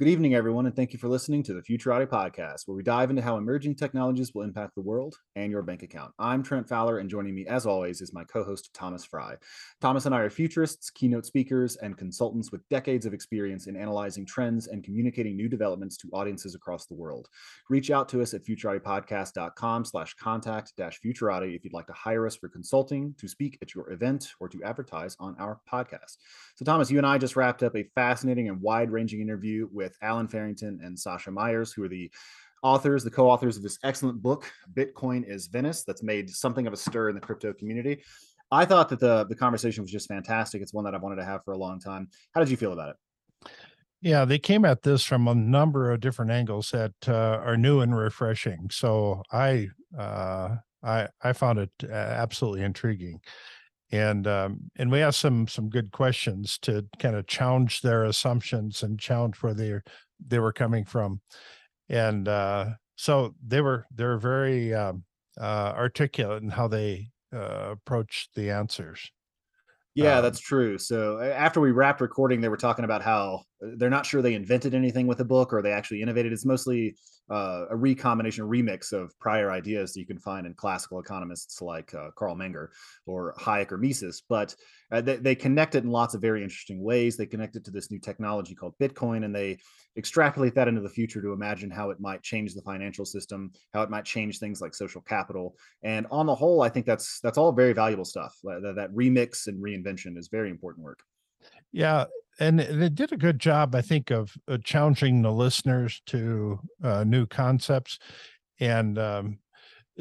Good evening, everyone, and thank you for listening to the Futurati podcast, where we dive into how emerging technologies will impact the world and your bank account. I'm Trent Fowler, and joining me, as always, is my co host, Thomas Frey. Thomas and I are futurists, keynote speakers, and consultants with decades of experience in analyzing trends and communicating new developments to audiences across the world. Reach out to us at futuratipodcast.com slash contact dash futurati if you'd like to hire us for consulting, to speak at your event, or to advertise on our podcast. So, Thomas, you and I just wrapped up a fascinating and wide ranging interview with Allen Farrington and Sacha Meyers, who are the authors, the co authors of this excellent book, Bitcoin is Venice, that's made something of a stir in the crypto community. I thought that the, the conversation was just fantastic. It's one that I've wanted to have for a long time. How did you feel about it? Yeah, they came at this from a number of different angles that uh, are new and refreshing. So I uh, I I found it uh, absolutely intriguing and um, and we asked some some good questions to kind of challenge their assumptions and challenge where they they were coming from, and uh, so they were they were very um, uh, articulate in how they uh, approached the answers. Yeah, um, that's true. So after we wrapped recording, they were talking about how uh, they're not sure they invented anything with the book or they actually innovated. It's mostly uh, a recombination, remix of prior ideas that you can find in classical economists like uh, Carl Menger or Hayek or Mises. But uh, they, they connect it in lots of very interesting ways. They connect it to this new technology called Bitcoin, and they extrapolate that into the future to imagine how it might change the financial system, how it might change things like social capital. And on the whole, I think that's that's all very valuable stuff. That, that remix and reinvention is very important work. Yeah, and they did a good job, I think, of uh, challenging the listeners to uh, new concepts. And um,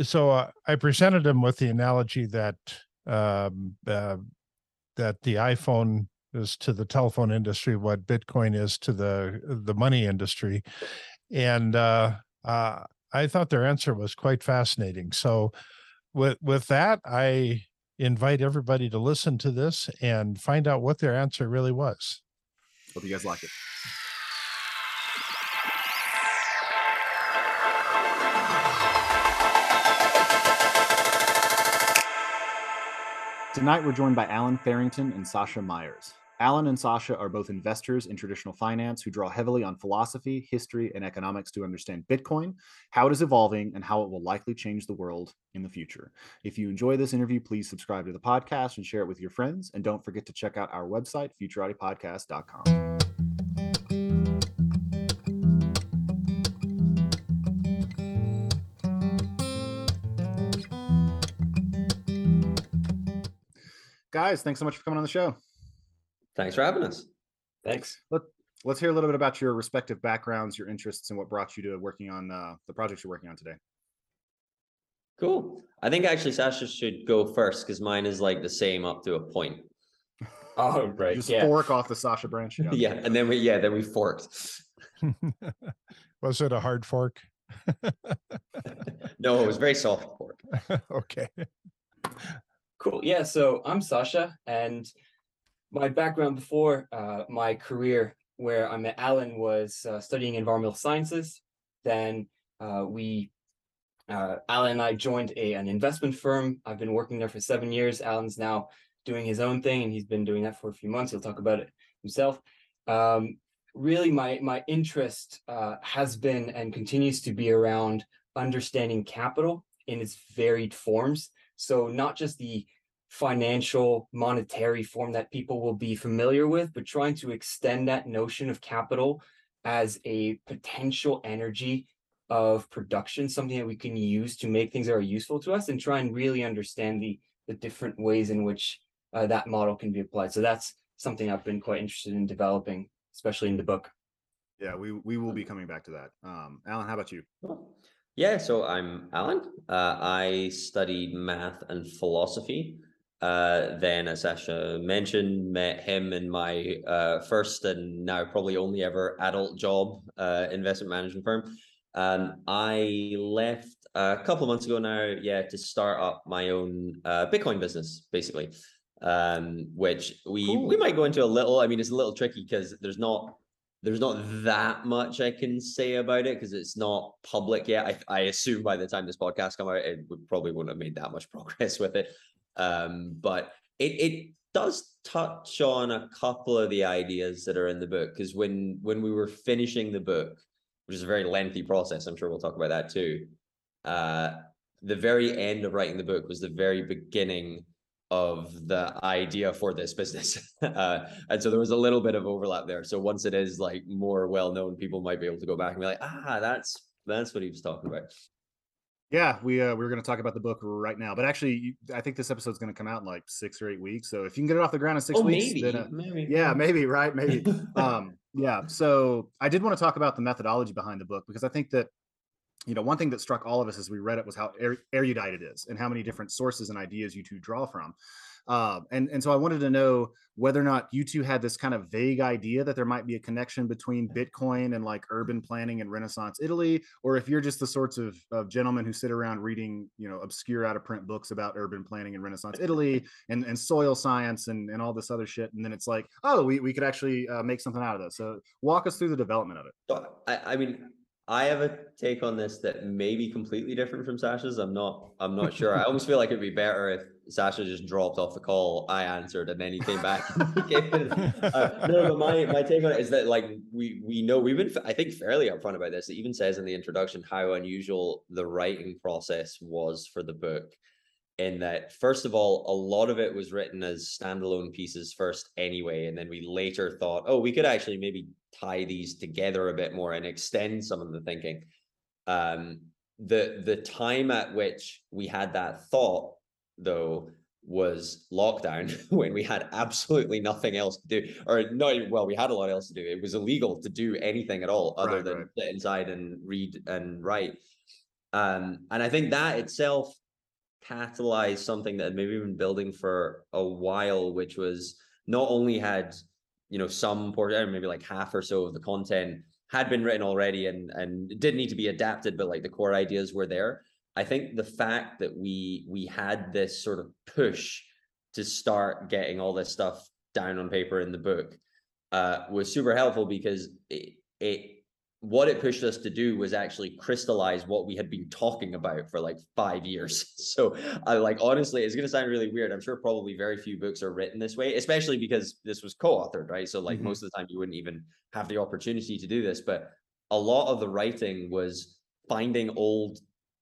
so uh, I presented them with the analogy that um, uh, that the iPhone is to the telephone industry what Bitcoin is to the the money industry, and uh, I thought their answer was quite fascinating. So with with that, I invite everybody to listen to this and find out what their answer really was. Hope you guys like it. Tonight, we're joined by Allen Farrington and Sacha Meyers. Allen and Sacha are both investors in traditional finance who draw heavily on philosophy, history, and economics to understand Bitcoin, how it is evolving, and how it will likely change the world in the future. If you enjoy this interview, please subscribe to the podcast and share it with your friends. And don't forget to check out our website, futuratipodcast.com. guys, thanks so much for coming on the show. Thanks for having us. Thanks. Let, us hear a little bit about your respective backgrounds, your interests, and what brought you to working on uh, the projects you're working on today. Cool. I think actually Sacha should go first because mine is like the same up to a point. Oh, right. Just yeah. fork off the Sacha branch. Yeah. yeah. And then we, yeah, then we forked. was it a hard fork? no, it was very soft fork. okay. Cool. Yeah. So I'm Sacha, and my background before uh, my career, where I met Allen, was uh, studying environmental sciences. Then uh, we, uh, Allen and I joined a an investment firm. I've been working there for seven years. Allen's now doing his own thing, and he's been doing that for a few months. He'll talk about it himself. Um, really, my my interest uh, has been and continues to be around understanding capital in its varied forms so not just the financial monetary form that people will be familiar with, but trying to extend that notion of capital as a potential energy of production, something that we can use to make things that are useful to us and try and really understand the the different ways in which uh, that model can be applied. So that's something I've been quite interested in developing, especially in the book. Yeah, we we will be coming back to that. Um, Allen, how about you? Yeah, so I'm Allen. Uh, I studied math and philosophy. Uh, then, as Sacha mentioned, met him in my uh, first and now probably only ever adult job, uh, investment management firm. Um, I left a couple of months ago now, yeah, to start up my own uh, Bitcoin business, basically. Um, which we cool. we might go into a little. I mean, it's a little tricky because there's not there's not that much I can say about it because it's not public yet. I, I assume by the time this podcast comes out, it would probably wouldn't have made that much progress with it. Um, but it it does touch on a couple of the ideas that are in the book because when when we were finishing the book, which is a very lengthy process, I'm sure we'll talk about that too. Uh, the very end of writing the book was the very beginning of the idea for this business. uh, and so there was a little bit of overlap there. So once it is like more well known, people might be able to go back and be like, ah, that's that's what he was talking about. Yeah, we uh, we are going to talk about the book right now, but actually, you, I think this episode is going to come out in like six or eight weeks. So if you can get it off the ground in six oh, weeks, maybe, then, uh, maybe, yeah, maybe right, maybe. um, yeah. So I did want to talk about the methodology behind the book because I think that you know one thing that struck all of us as we read it was how er- erudite it is and how many different sources and ideas you two draw from. Um, and and so I wanted to know whether or not you two had this kind of vague idea that there might be a connection between Bitcoin and like urban planning and Renaissance Italy, or if you're just the sorts of, of gentlemen who sit around reading, you know, obscure out of print books about urban planning and Renaissance Italy and, and soil science and, and all this other shit. And then it's like, oh, we, we could actually uh, make something out of this. So walk us through the development of it. I, I mean, I have a take on this that may be completely different from Sacha's. I'm not. I'm not sure. I almost feel like it'd be better if Sacha just dropped off the call. I answered, and then he came back. uh, no, but my my take on it is that like we we know we've been I think fairly upfront about this. It even says in the introduction how unusual the writing process was for the book. In that, first of all, a lot of it was written as standalone pieces first, anyway, and then we later thought, oh, we could actually maybe tie these together a bit more and extend some of the thinking. Um, the the time at which we had that thought, though, was lockdown when we had absolutely nothing else to do, or not even well, we had a lot else to do. It was illegal to do anything at all other right, than right. sit inside and read and write. Um, and I think that itself catalyzed something that maybe been building for a while, which was not only had you know some portion maybe like half or so of the content had been written already and and didn't need to be adapted but like the core ideas were there. I think the fact that we we had this sort of push to start getting all this stuff down on paper in the book uh, was super helpful because it, it what it pushed us to do was actually crystallize what we had been talking about for like five years. So I like honestly, it's gonna sound really weird. I'm sure probably very few books are written this way, especially because this was co-authored, right? So like mm-hmm. most of the time you wouldn't even have the opportunity to do this. But a lot of the writing was finding old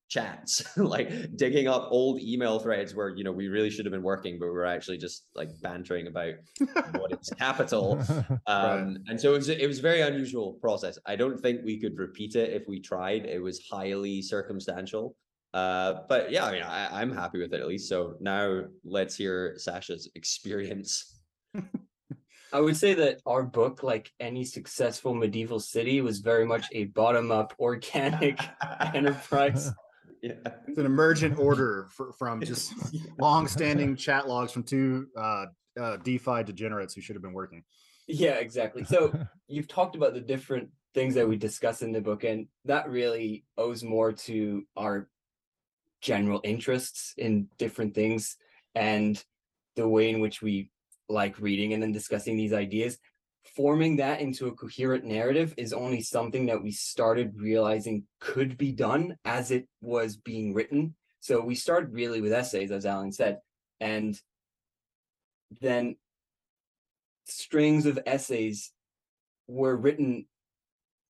chats like digging up old email threads where you know we really should have been working but we are actually just like bantering about what is capital. Um right. and so it was it was a very unusual process. I don't think we could repeat it if we tried. It was highly circumstantial. Uh but yeah i mean I, i'm happy with it at least. So now let's hear sacha's experience. I would say that our book, like any successful medieval city, was very much a bottom up organic enterprise. Yeah. It's an emergent order for, from just long-standing chat logs from two uh, uh, DeFi degenerates who should have been working. Yeah, exactly. So you've talked about the different things that we discuss in the book, and that really owes more to our general interests in different things and the way in which we like reading and then discussing these ideas forming that into a coherent narrative is only something that we started realizing could be done as it was being written. So we started really with essays, as Allen said, and then strings of essays were written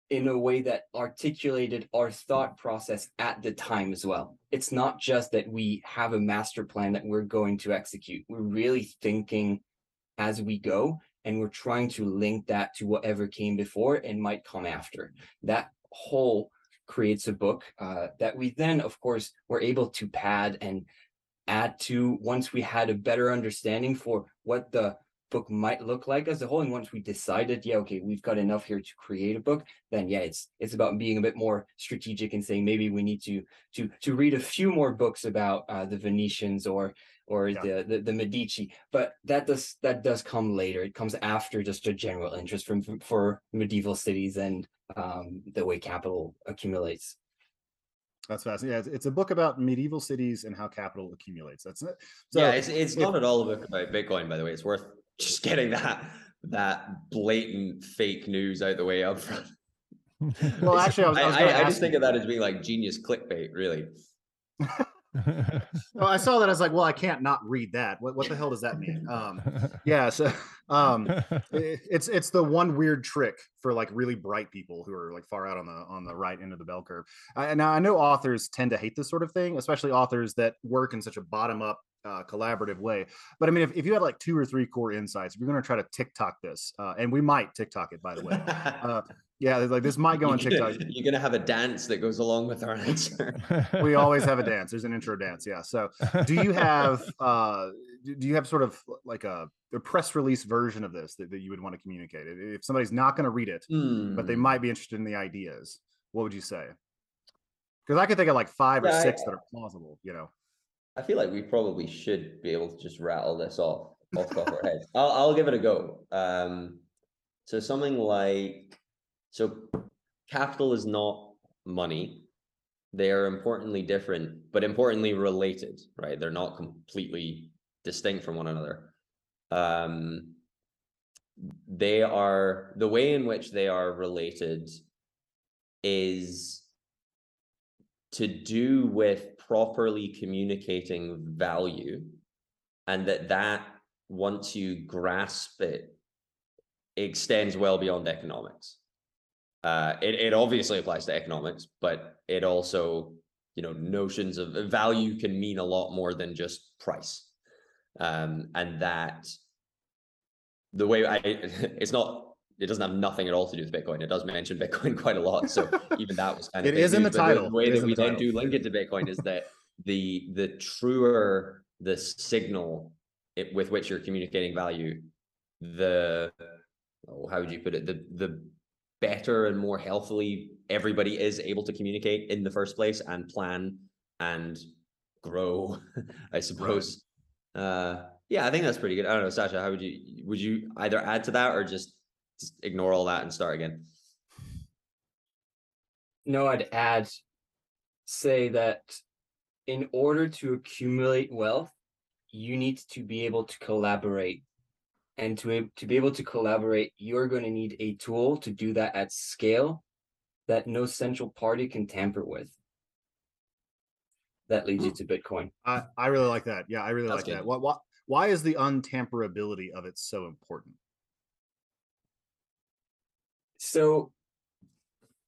in a way that articulated our thought process at the time as well. It's not just that we have a master plan that we're going to execute. We're really thinking as we go and we're trying to link that to whatever came before and might come after. That whole creates a book uh, that we then, of course, were able to pad and add to once we had a better understanding for what the book might look like as a whole and once we decided yeah okay we've got enough here to create a book then yeah it's it's about being a bit more strategic and saying maybe we need to to to read a few more books about uh, the venetians or or yeah. the, the, the Medici, but that does that does come later. It comes after just a general interest from, from for medieval cities and um, the way capital accumulates. That's fascinating. Yeah, it's, a book about medieval cities and how capital accumulates. That's it. So, yeah, it's it's not at all a book about Bitcoin. By the way, it's worth just getting that that blatant fake news out the way up front. well, actually, I, was, I, I, I just think of that as being like genius clickbait, really. Oh, I saw that. I was like, well, I can't not read that. What what the hell does that mean? Um, yeah, so um, it, it's it's the one weird trick for like really bright people who are like far out on the on the right end of the bell curve. I, now I know authors tend to hate this sort of thing, especially authors that work in such a bottom up uh, collaborative way. But I mean, if, if you had like two or three core insights, if you're going to try to TikTok this, uh, and we might TikTok it, by the way. Uh, yeah, like this might go on TikTok. You're gonna have a dance that goes along with our answer. we always have a dance. There's an intro dance. Yeah. So, do you have uh, do you have sort of like a, a press release version of this that, that you would want to communicate? If somebody's not going to read it, Hmm. but they might be interested in the ideas, what would you say? Because I could think of like five or Yeah, I- six that are plausible. You know. I feel like we probably should be able to just rattle this off off the top of our heads. I'll I'll give it a go. Um, so something like so capital is not money. They are importantly different, but importantly related, right? They're not completely distinct from one another. Um, they are the way in which they are related is to do with properly communicating value and that that once you grasp it extends well beyond economics uh it, it obviously applies to economics but it also you know notions of value can mean a lot more than just price um and that the way i it's not it doesn't have nothing at all to do with Bitcoin. It does mention Bitcoin quite a lot. So even that was kind of It is in the title. The way that we the then do link it to Bitcoin is that the the truer the signal it, with which you're communicating value, the oh, how would you put it? The the better and more healthily everybody is able to communicate in the first place and plan and grow, I suppose. Uh yeah, I think that's pretty good. I don't know, Sacha, how would you would you either add to that or just, just ignore all that and start again? No, I'd add, say that in order to accumulate wealth, you need to be able to collaborate. And to, to be able to collaborate, you're going to need a tool to do that at scale that no central party can tamper with. That leads you to Bitcoin. I, I really like that. Yeah, I really That's like good. that. What, what, why is the untamperability of it so important? So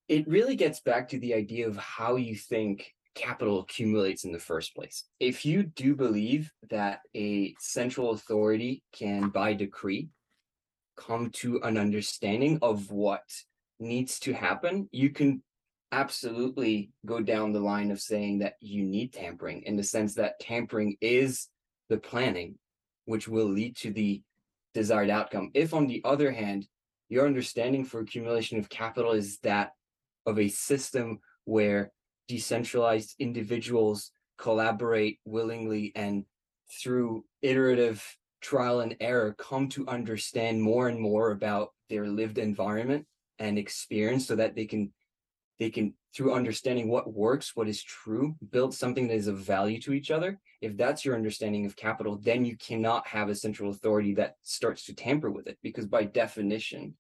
it really gets back to the idea of how you think capital accumulates in the first place. If you do believe that a central authority can, by decree, come to an understanding of what needs to happen, you can absolutely go down the line of saying that you need tampering in the sense that tampering is the planning, which will lead to the desired outcome. If, on the other hand, your understanding for accumulation of capital is that of a system where decentralized individuals collaborate willingly and through iterative trial and error come to understand more and more about their lived environment and experience so that they can they can through understanding what works what is true build something that is of value to each other. If that's your understanding of capital then you cannot have a central authority that starts to tamper with it because by definition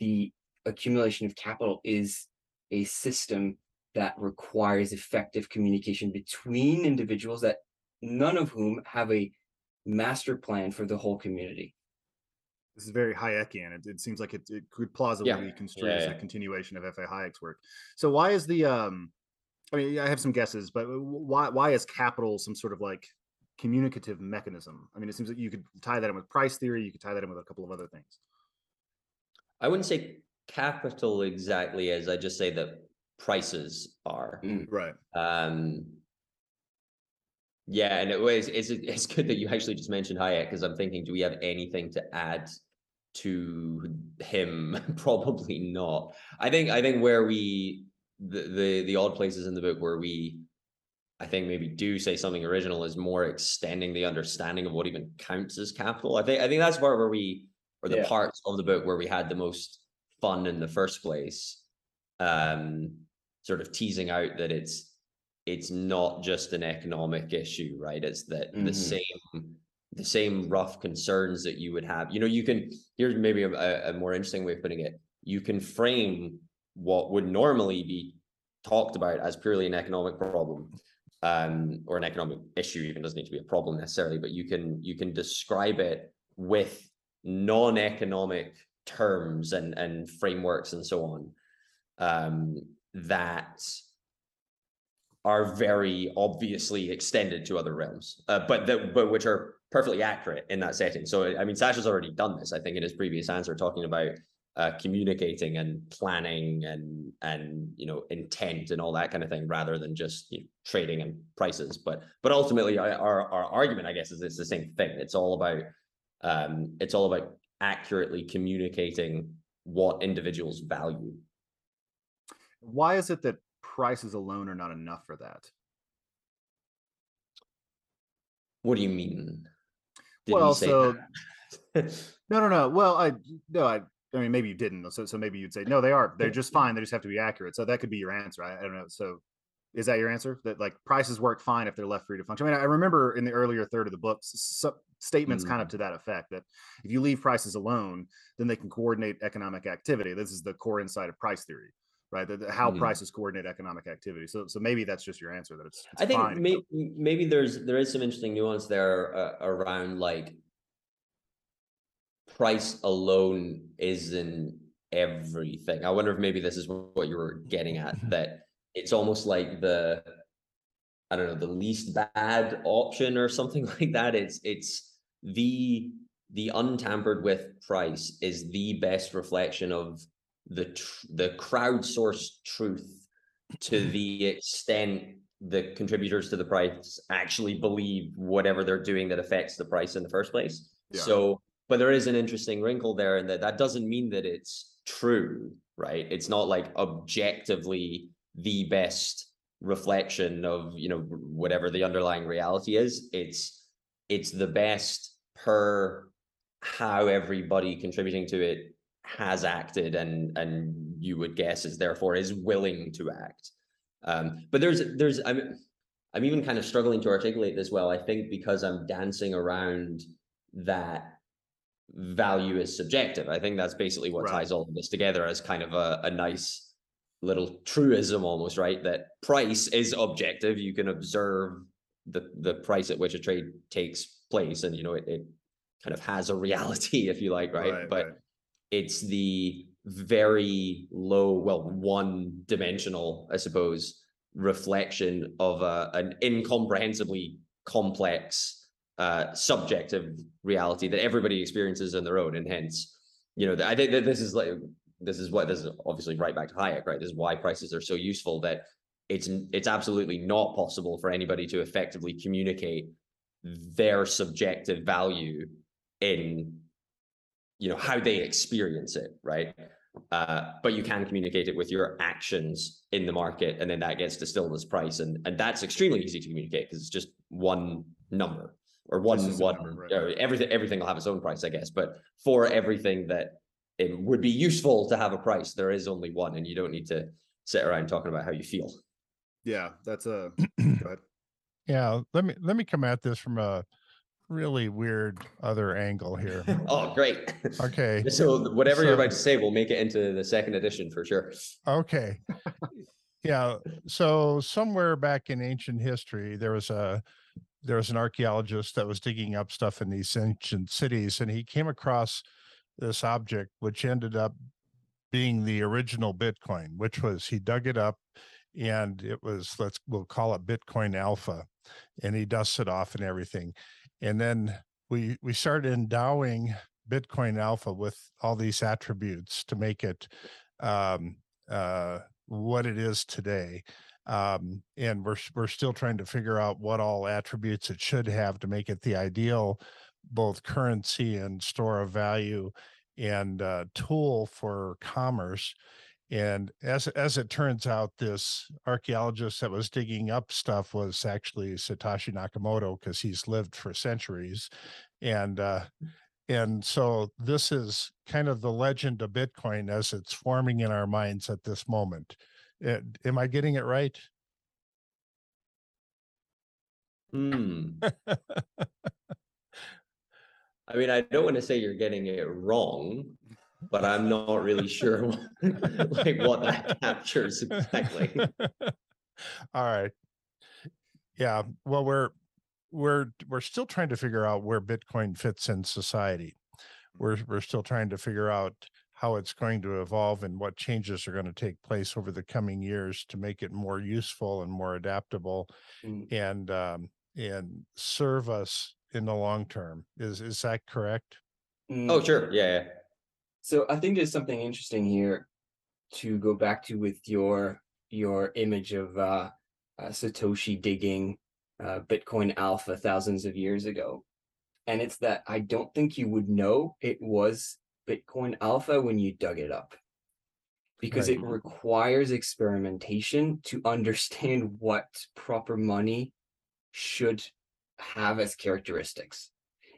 the accumulation of capital is a system that requires effective communication between individuals that none of whom have a master plan for the whole community. This is very Hayekian. It, it seems like it, it could plausibly Yeah. be construed Yeah, as yeah. a continuation of F.A. Hayek's work. So why is the um I mean, I have some guesses, but why why is capital some sort of like communicative mechanism? I mean, it seems like you could tie that in with price theory, you could tie that in with a couple of other things. I wouldn't say capital exactly as I just say that prices are. Right. Um, yeah, and it was it's it's good that you actually just mentioned Hayek because I'm thinking, do we have anything to add to him? Probably not. I think I think where we the the the odd places in the book where we I think maybe do say something original is more extending the understanding of what even counts as capital. I think I think that's the part where we or the Yeah. parts of the book where we had the most fun in the first place. Um sort of teasing out that it's it's not just an economic issue, right? It's that the Mhm. same the same rough concerns that you would have. You know, you can here's maybe a, a more interesting way of putting it. You can frame what would normally be talked about as purely an economic problem um, or an economic issue even doesn't need to be a problem necessarily, but you can you can describe it with non-economic terms and and frameworks and so on um, that are very obviously extended to other realms, uh, but that but which are perfectly accurate in that setting. So I mean, Sacha's already done this, I think, in his previous answer, talking about uh, communicating and planning and and you know intent and all that kind of thing, rather than just you know, trading and prices. But but ultimately, our our argument, I guess, is it's the same thing. It's all about um, it's all about accurately communicating what individuals value. Why is it that prices alone are not enough for that? What do you mean? Did well, so no, no, no. Well, I no, I. I mean, maybe you didn't. So, so maybe you'd say no. They are. They're just fine. They just have to be accurate. So that could be your answer. I, I don't know. So, is that your answer? That like prices work fine if they're left free to function. I mean, I remember in the earlier third of the book, so, statements mm. kind of to that effect that if you leave prices alone, then they can coordinate economic activity. This is the core insight of price theory right? The, the, how mm prices coordinate economic activity. So, so maybe that's just your answer that it's. it's I think maybe, maybe there's there is some interesting nuance there uh, around like price alone isn't everything. I wonder if maybe this is what you were getting at that it's almost like the I don't know the least bad option or something like that. It's it's the the untampered with price is the best reflection of the tr- the crowdsourced truth to the extent the contributors to the price actually believe whatever they're doing that affects the price in the first place. Yeah. So, but there is an interesting wrinkle there, and that that doesn't mean that it's true, right? It's not like objectively the best reflection of you know whatever the underlying reality is. It's it's the best per how everybody contributing to it has acted and and you would guess is therefore is willing to act. Um, but there's there's I'm I'm even kind of struggling to articulate this well. I think because I'm dancing around that value is subjective. I think that's basically what right. ties all of this together as kind of a, a nice little truism almost, right? That price is objective. You can observe the the price at which a trade takes place, and you know it, it kind of has a reality, if you like, right? right but right it's the very low, well, one dimensional, I suppose, reflection of a, an incomprehensibly complex uh, subjective reality that everybody experiences on their own. And hence, you know, I think that this is like, this is what this is obviously right back to Hayek, right? This is why prices are so useful that it's it's absolutely not possible for anybody to effectively communicate their subjective value in you know how they experience it right uh, but you can communicate it with your actions in the market and then that gets distilled as price and and that's extremely easy to communicate because it's just one number or one one number, right. everything everything will have its own price i guess but for everything that it would be useful to have a price there is only one and you don't need to sit around talking about how you feel yeah that's a good. yeah let me let me come at this from a really weird other angle here. oh, great. Okay. So whatever so, you're about to say, we'll make it into the second edition for sure. Okay. yeah. So somewhere back in ancient history, there was a there was an archaeologist that was digging up stuff in these ancient cities, and he came across this object, which ended up being the original Bitcoin, which was he dug it up and it was let's we'll call it Bitcoin Alpha, and he dusted off and everything. And then we we started endowing bitcoin alpha with all these attributes to make it um, uh, what it is today. Um, and we're we're still trying to figure out what all attributes it should have to make it the ideal both currency and store of value and uh, tool for commerce and as as it turns out, this archaeologist that was digging up stuff was actually Satoshi Nakamoto because he's lived for centuries, and uh, and so this is kind of the legend of Bitcoin as it's forming in our minds at this moment. It, eh, am I getting it right? Hmm. I mean, I don't want to say you're getting it wrong, but I'm not really sure what, like what that captures exactly. All right. Yeah, well, we're we're we're still trying to figure out where Bitcoin fits in society. We're we're still trying to figure out how it's going to evolve and what changes are going to take place over the coming years to make it more useful and more adaptable Mm. and um, and serve us in the long term. Is is that correct? Mm. Oh, sure. Yeah. yeah. So I think there's something interesting here to go back to with your your image of uh, uh, Satoshi digging uh, Bitcoin Alpha thousands of years ago, and it's that I don't think you would know it was Bitcoin Alpha when you dug it up, because Right. it requires experimentation to understand what proper money should have as characteristics.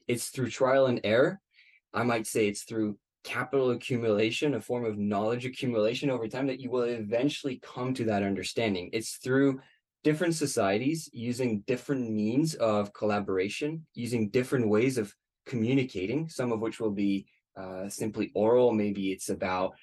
It's through trial and error. I might say it's through capital accumulation, a form of knowledge accumulation over time that you will eventually come to that understanding. It's through different societies using different means of collaboration, using different ways of communicating, some of which will be uh, simply oral. Maybe it's about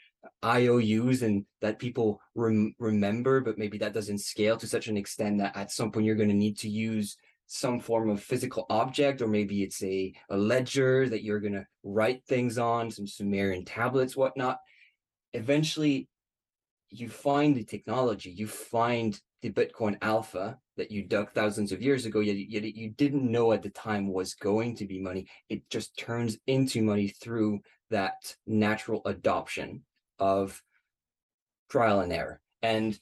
IOUs and that people rem- remember, but maybe that doesn't scale to such an extent that at some point you're going to need to use some form of physical object, or maybe it's a, a ledger that you're going to write things on, some Sumerian tablets, whatnot. Eventually, you find the technology, you find the Bitcoin Alpha that you dug thousands of years ago, yet, yet you didn't know at the time was going to be money. It just turns into money through that natural adoption of trial and error. And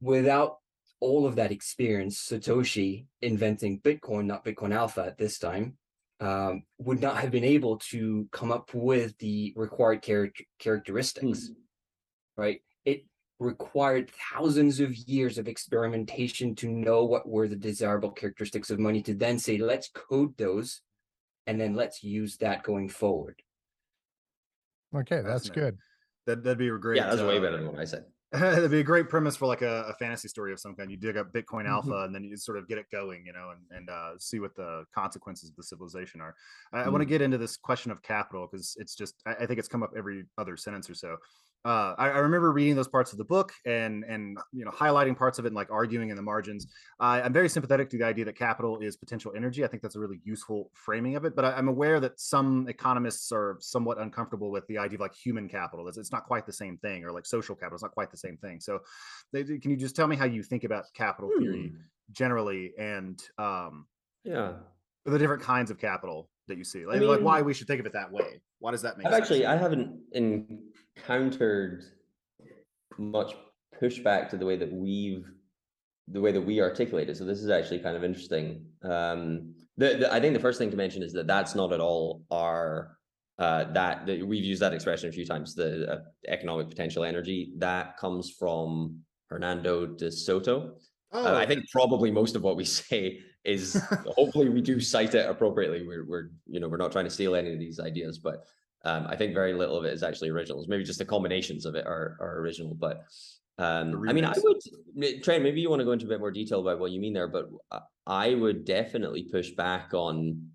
without all of that experience, Satoshi inventing Bitcoin, not Bitcoin Alpha at this time, um, would not have been able to come up with the required char- characteristics, right? It required thousands of years of experimentation to know what were the desirable characteristics of money to then say, let's code those and then let's use that going forward. Okay, that's good. That that'd be a great. yeah, that's way uh, better than what I said. That'd be a great premise for like a, a fantasy story of some kind. You dig up Bitcoin Mhm. Alpha, and then you sort of get it going, you know, and and uh, see what the consequences of the civilization are. I, I want to get into this question of capital because it's just I, I think it's come up every other sentence or so. Uh, I, I remember reading those parts of the book and and you know highlighting parts of it and like arguing in the margins. I, I'm very sympathetic to the idea that capital is potential energy. I think that's a really useful framing of it. But I, I'm aware that some economists are somewhat uncomfortable with the idea of like human capital. It's, it's not quite the same thing, or like social capital. It's not quite the same thing. So, they, can you just tell me how you think about capital theory Hmm. generally and um, Yeah. the different kinds of capital that you see? Like, mean- like why we should think of it that way? Why does that make I've sense? actually I haven't encountered much pushback to the way that we've the way that we articulate it. So this is actually kind of interesting. Um, the, the I think the first thing to mention is that that's not at all our uh, that, that we've used that expression a few times. The uh, economic potential energy that comes from Hernando de Soto. oh, Uh, I think probably most of what we say is hopefully we do cite it appropriately. We're we're you know we're not trying to steal any of these ideas, but um, I think very little of it is actually originals. Maybe just the combinations of it are are original. But um, I mean, I would Trent. Maybe you want to go into a bit more detail about what you mean there, but I would definitely push back on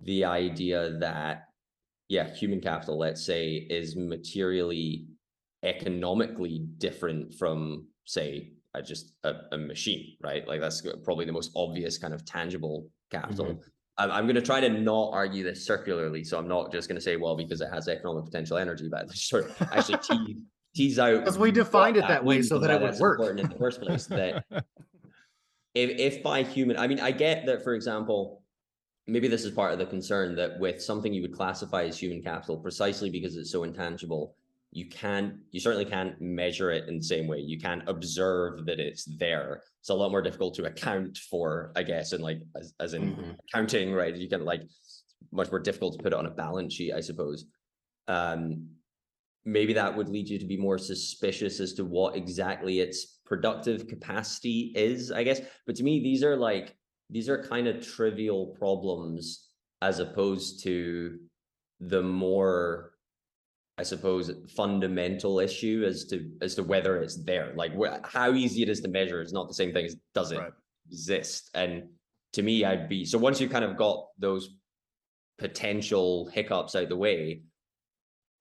the idea that yeah, human capital, let's say, is materially economically different from say a, just a, a machine, right? Like that's probably the most obvious kind of tangible capital. Mm-hmm. I'm, I'm going to try to not argue this circularly, so I'm not just going to say, well, because it has economic potential energy, but sort of actually tease, tease out 'Cause we defined it that way so that it would work. important in the first place. That if if by human, I mean, I get that, for example, maybe this is part of the concern that with something you would classify as human capital, precisely because it's so intangible, you can't, you certainly can't measure it in the same way. You can't observe that it's there. It's a lot more difficult to account for, I guess, and like as, as in Mhm. accounting, right? You can like much more difficult to put it on a balance sheet, I suppose. Um, maybe that would lead you to be more suspicious as to what exactly its productive capacity is, I guess. But to me, these are like these are kind of trivial problems as opposed to the more I suppose fundamental issue as to as to whether it's there. Like wh- how easy it is to measure is not the same thing as does it Right. exist. And to me, I'd be so once you kind of got those potential hiccups out the way,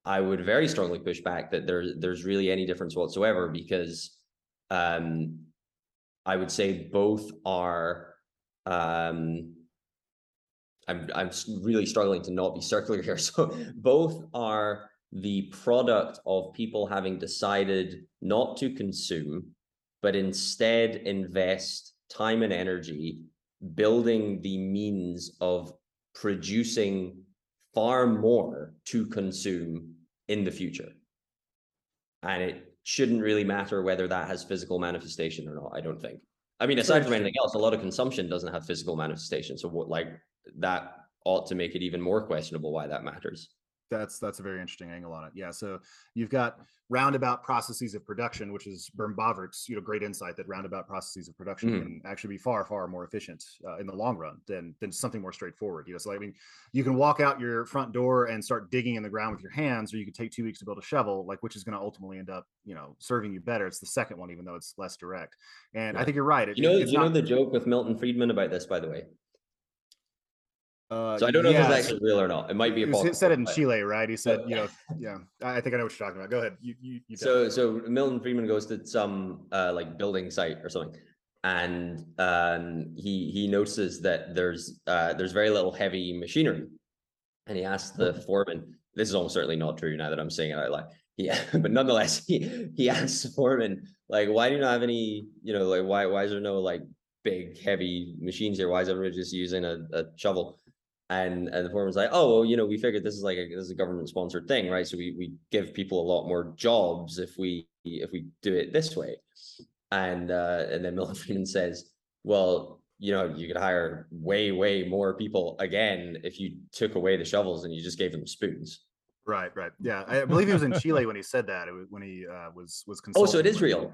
I would very strongly push back that there there's really any difference whatsoever because um I would say both are. Um, I'm I'm really struggling to not be circular here. So both are the product of people having decided not to consume, but instead invest time and energy building the means of producing far more to consume in the future. And it shouldn't really matter whether that has physical manifestation or not, I don't think. I mean, aside from anything else, a lot of consumption doesn't have physical manifestation. So what like that ought to make it even more questionable why that matters that's that's a very interesting angle on it. Yeah, so you've got roundabout processes of production, which is Böhm-Bawerk's you know great insight that roundabout processes of production mm. can actually be far far more efficient uh, in the long run than than something more straightforward. You know, so I mean, you can walk out your front door and start digging in the ground with your hands, or you could take two weeks to build a shovel, like which is going to ultimately end up you know serving you better. It's the second one, even though it's less direct. And yeah. I think you're right. It, you know, you not... know the joke with Milton Friedman about this, by the way. Uh, so I don't know if it's actually real or not. It might be a. He said it in Chile, right? He said, you know, yeah. I think I know what you're talking about. Go ahead. You, you, you so, so Milton Friedman goes to some uh, like building site or something, and um, he he notices that there's uh, there's very little heavy machinery, and he asks the foreman. This is almost certainly not true now that I'm saying it out loud. Yeah, but nonetheless, he he asks the foreman like, why do you not have any? You know, like why why is there no like big heavy machines here? Why is everybody just using a, a shovel? And and the forum was like, oh well, you know, we figured this is like a this is a government sponsored thing, right? So we we give people a lot more jobs if we if we do it this way. And uh, and then Milton Friedman says, well, you know, you could hire way way more people again if you took away the shovels and you just gave them spoons. Right, right, yeah. I believe he was in Chile when he said that. It was when he uh, was was. Oh, so it is real.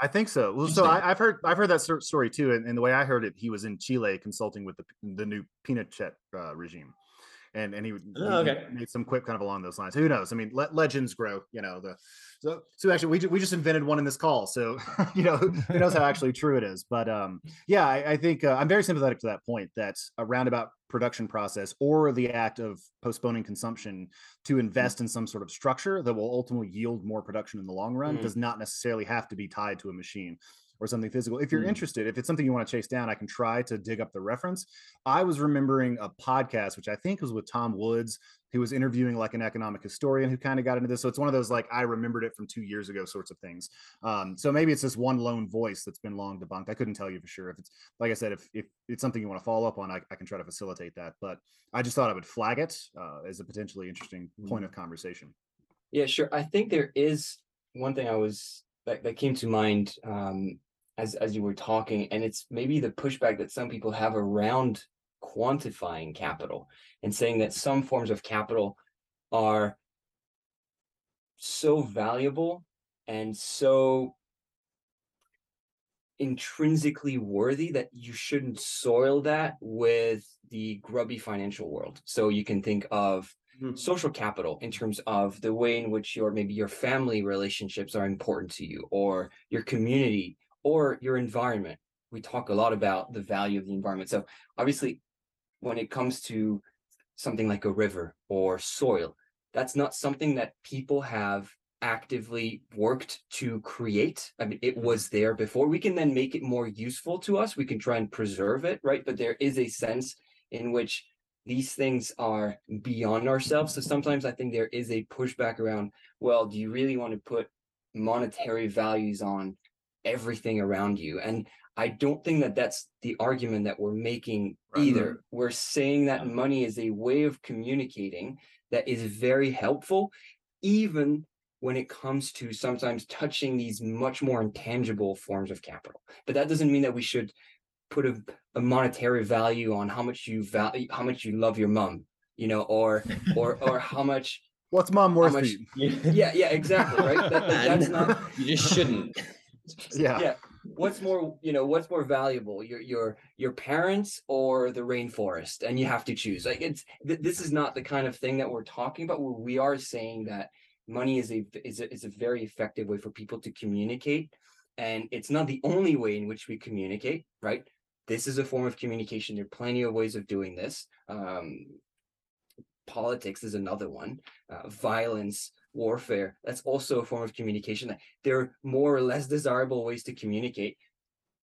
I think so. Well, so I, have heard I've heard that story too, and, and, the way I heard it, he was in Chile consulting with the the new Pinochet uh, regime, and and he, oh, okay. he, made some quip kind of along those lines. Who knows? I mean, le- legends grow. You know the so so actually we we just invented one in this call, so you know who knows how actually true it is. But um yeah, I, I think uh, I'm very sympathetic to that point. That a roundabout production process or the act of postponing consumption to mm. invest in some sort of structure that will ultimately yield more production in the long run mm. does not necessarily have to be tied to a machine or something physical. If you're mm. interested, if it's something you want to chase down, I can try to dig up the reference. I was remembering a podcast, which I think was with Tom Woods, who was interviewing like an economic historian who kind of got into this. So it's one of those like I remembered it from two years ago sorts of things. Um, so maybe it's just one lone voice that's been long debunked. I couldn't tell you for sure. If it's like I said, if if it's something you want to follow up on, I, I can try to facilitate that. But I just thought I would flag it uh, as a potentially interesting point mm. of conversation. Yeah, sure. I think there is one thing I was that, that came to mind um, as as you were talking, and it's maybe the pushback that some people have around quantifying capital and saying that some forms of capital are so valuable and so intrinsically worthy that you shouldn't soil that with the grubby financial world. So you can think of mm-hmm. social capital in terms of the way in which your maybe your family relationships are important to you or your community or your environment. We talk a lot about the value of the environment. So obviously when it comes to something like a river or soil. That's not something that people have actively worked to create. I mean, it mm-hmm. was there before. We can then make it more useful to us. We can try and preserve it, right? But there is a sense in which these things are beyond ourselves. So sometimes I think there is a pushback around, well, do you really want to put monetary values on everything around you? And I don't think that that's the argument that we're making right. either. We're saying that money is a way of communicating that is very helpful, even when it comes to sometimes touching these much more intangible forms of capital. But that doesn't mean that we should put a, a monetary value on how much you value, how much you love your mom, you know, or or or how much. What's mom worth? Much, yeah, yeah, exactly, right. That, that, that's not. You just shouldn't. yeah. Yeah what's more you know what's more valuable your your your parents or the rainforest? And you have to choose. Like it's th- this is not the kind of thing that we're talking about where we are saying that money is a is a, is a very effective way for people to communicate. And it's not the only way in which we communicate right? This is a form of communication. There are plenty of ways of doing this. Um, politics is another one. Uh, violence warfare that's also a form of communication there are more or less desirable ways to communicate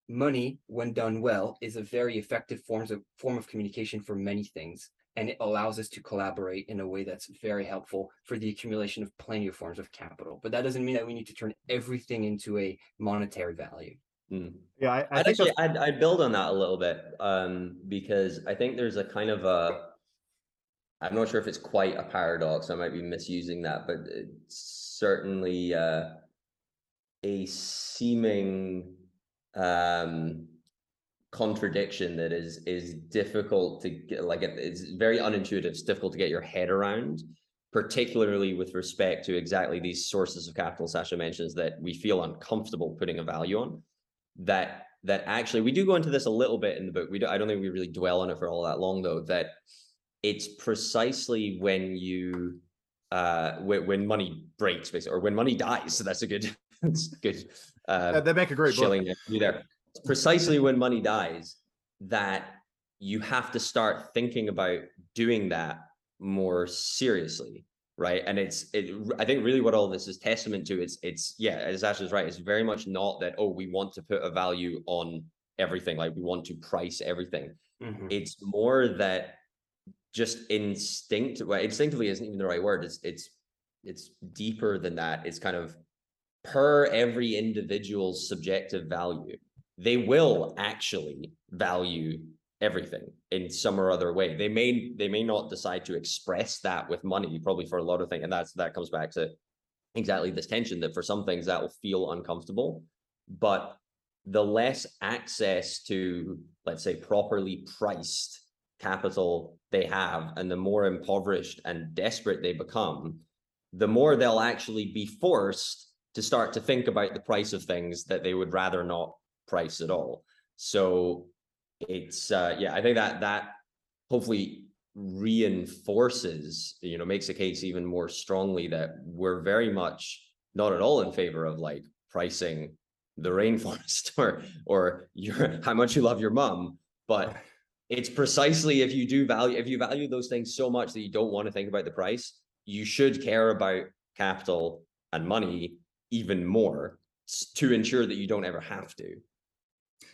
money, when done well, is a very effective forms of form of communication for many things. And it allows us to collaborate in a way that's very helpful for the accumulation of plenty of forms of capital. But that doesn't mean that we need to turn everything into a monetary value. Mm. Yeah, I, I I'd think actually I'd, I'd build on that a little bit um, because I think there's a kind of a I'm not sure if it's quite a paradox. I might be misusing that, but it's certainly uh, a seeming um, contradiction that is is difficult to get. Like it's very unintuitive. It's difficult to get your head around, particularly with respect to exactly these sources of capital Sacha mentions that we feel uncomfortable putting a value on that that actually we do go into this a little bit in the book. We do, I don't think we really dwell on it for all that long though. That it's precisely when you uh when, when money breaks basically or when money dies. So that's a good that's good uh that- that make a great book. shilling there. It's precisely when money dies that you have to start thinking about doing that more seriously right and it's it i think really what all this is testament to it's it's yeah as ash is right it's very much not that oh we want to put a value on everything like we want to price everything Mhm. it's more that just instinct well instinctively isn't even the right word. It's it's it's deeper than that. It's kind of per every individual's subjective value they will actually value everything in some or other way. They may they may not decide to express that with money probably for a lot of things and that's that comes back to exactly this tension that for some things that will feel uncomfortable but the less access to let's say properly priced capital they have and the more impoverished and desperate they become the more they'll actually be forced to start to think about the price of things that they would rather not price at all. So it's uh yeah i think that that hopefully reinforces you know makes the case even more strongly that we're very much not at all in favor of like pricing the rainforest or or your how much you love your mom but it's precisely if you do value if you value those things so much that you don't want to think about the price you should care about capital and money even more to ensure that you don't ever have to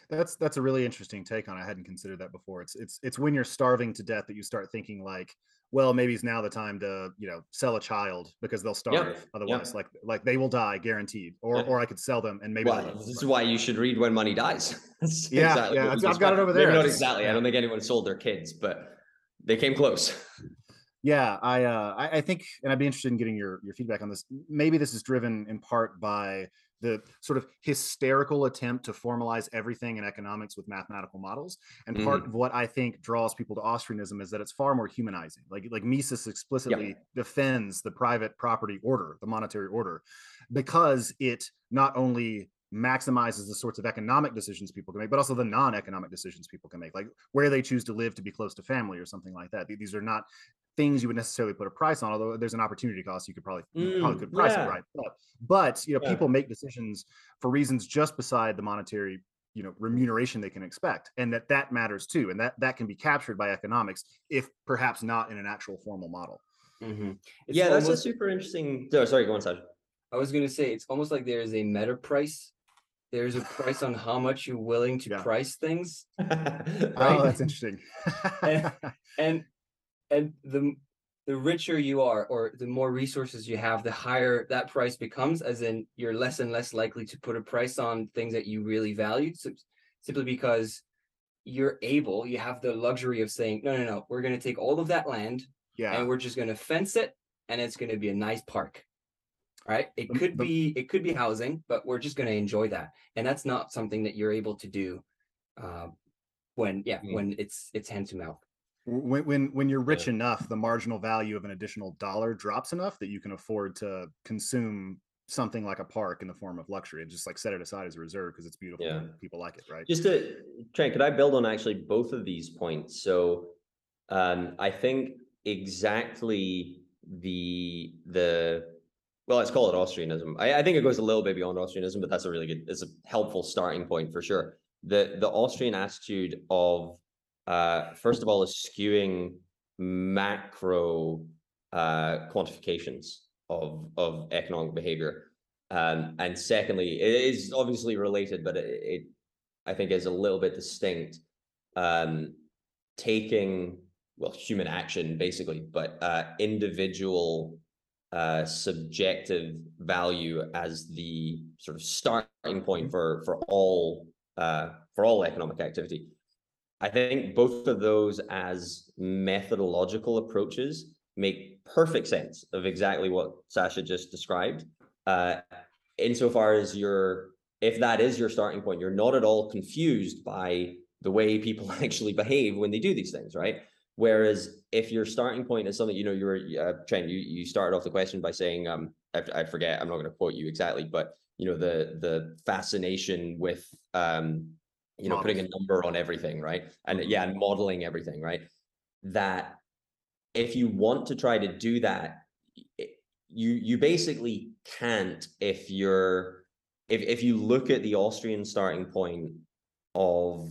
That's that's a really interesting take on. I hadn't considered that before. It's it's it's when you're starving to death that you start thinking like, well, maybe it's now the time to you know sell a child because they'll starve otherwise. Like like they will die guaranteed, or or I could sell them and maybe. well this is why you should read when money dies Yeah, exactly yeah, I've- got it over Maybe there. not It's- exactly i don't think anyone sold their kids but they came close Yeah, I, uh, I I think, and I'd be interested in getting your your feedback on this. Maybe this is driven in part by the sort of hysterical attempt to formalize everything in economics with mathematical models, and part mm-hmm. of what I think draws people to Austrianism is that it's far more humanizing. Like like Mises explicitly defends the private property order, the monetary order, because it not only maximizes the sorts of economic decisions people can make, but also the non-economic decisions people can make, like where they choose to live to be close to family or something like that. These are not things you would necessarily put a price on, although there's an opportunity cost you could probably you probably Mm, could price yeah. it right. But, but you know, Yeah. people make decisions for reasons just beside the monetary you know remuneration they can expect and that that matters too and that that can be captured by economics if perhaps not in an actual formal model Mhm. It's yeah that's a super interesting oh, sorry go on Saj. I was gonna say it's almost like there is a meta price. There's a price on how much you're willing to Yeah. price things, oh that's interesting and and the the richer you are, or the more resources you have, the higher that price becomes. As in, you're less and less likely to put a price on things that you really value, simply because you're able. You have the luxury of saying, no, no, no, we're gonna take all of that land yeah and we're just gonna fence it and it's gonna be a nice park right it could be it could be housing but we're just gonna enjoy that and that's not something that you're able to do uh, when yeah Mm. when it's it's hand to mouth when when when you're rich enough the marginal value of an additional dollar drops enough that you can afford to consume something like a park in the form of luxury and just like set it aside as a reserve because it's beautiful Yeah. and people like it right Just to Trent, could I build on actually both of these points? So um, I think exactly the the well, let's call it Austrianism. I, I think it goes a little bit beyond Austrianism, but that's a really good, it's a helpful starting point for sure. The the Austrian attitude of uh, first of all is skewing macro uh, quantifications of of economic behavior. Um, and secondly, it is obviously related, but it, it I think is a little bit distinct. Um, taking well human action basically, but uh, individual uh, subjective value as the sort of starting point for for all uh, for all economic activity. I think both of those as methodological approaches make perfect sense of exactly what Sacha just described. Uh, insofar as you're, if that is your starting point, you're not at all confused by the way people actually behave when they do these things, right? Whereas if your starting point is something, you know, you're uh, Trent, you you started off the question by saying, um, I, I forget, I'm not going to quote you exactly, but you know, the the fascination with um, you know, putting a number on everything, right? And yeah, and modeling everything, right? That if you want to try to do that, you you basically can't if you're if if you look at the Austrian starting point of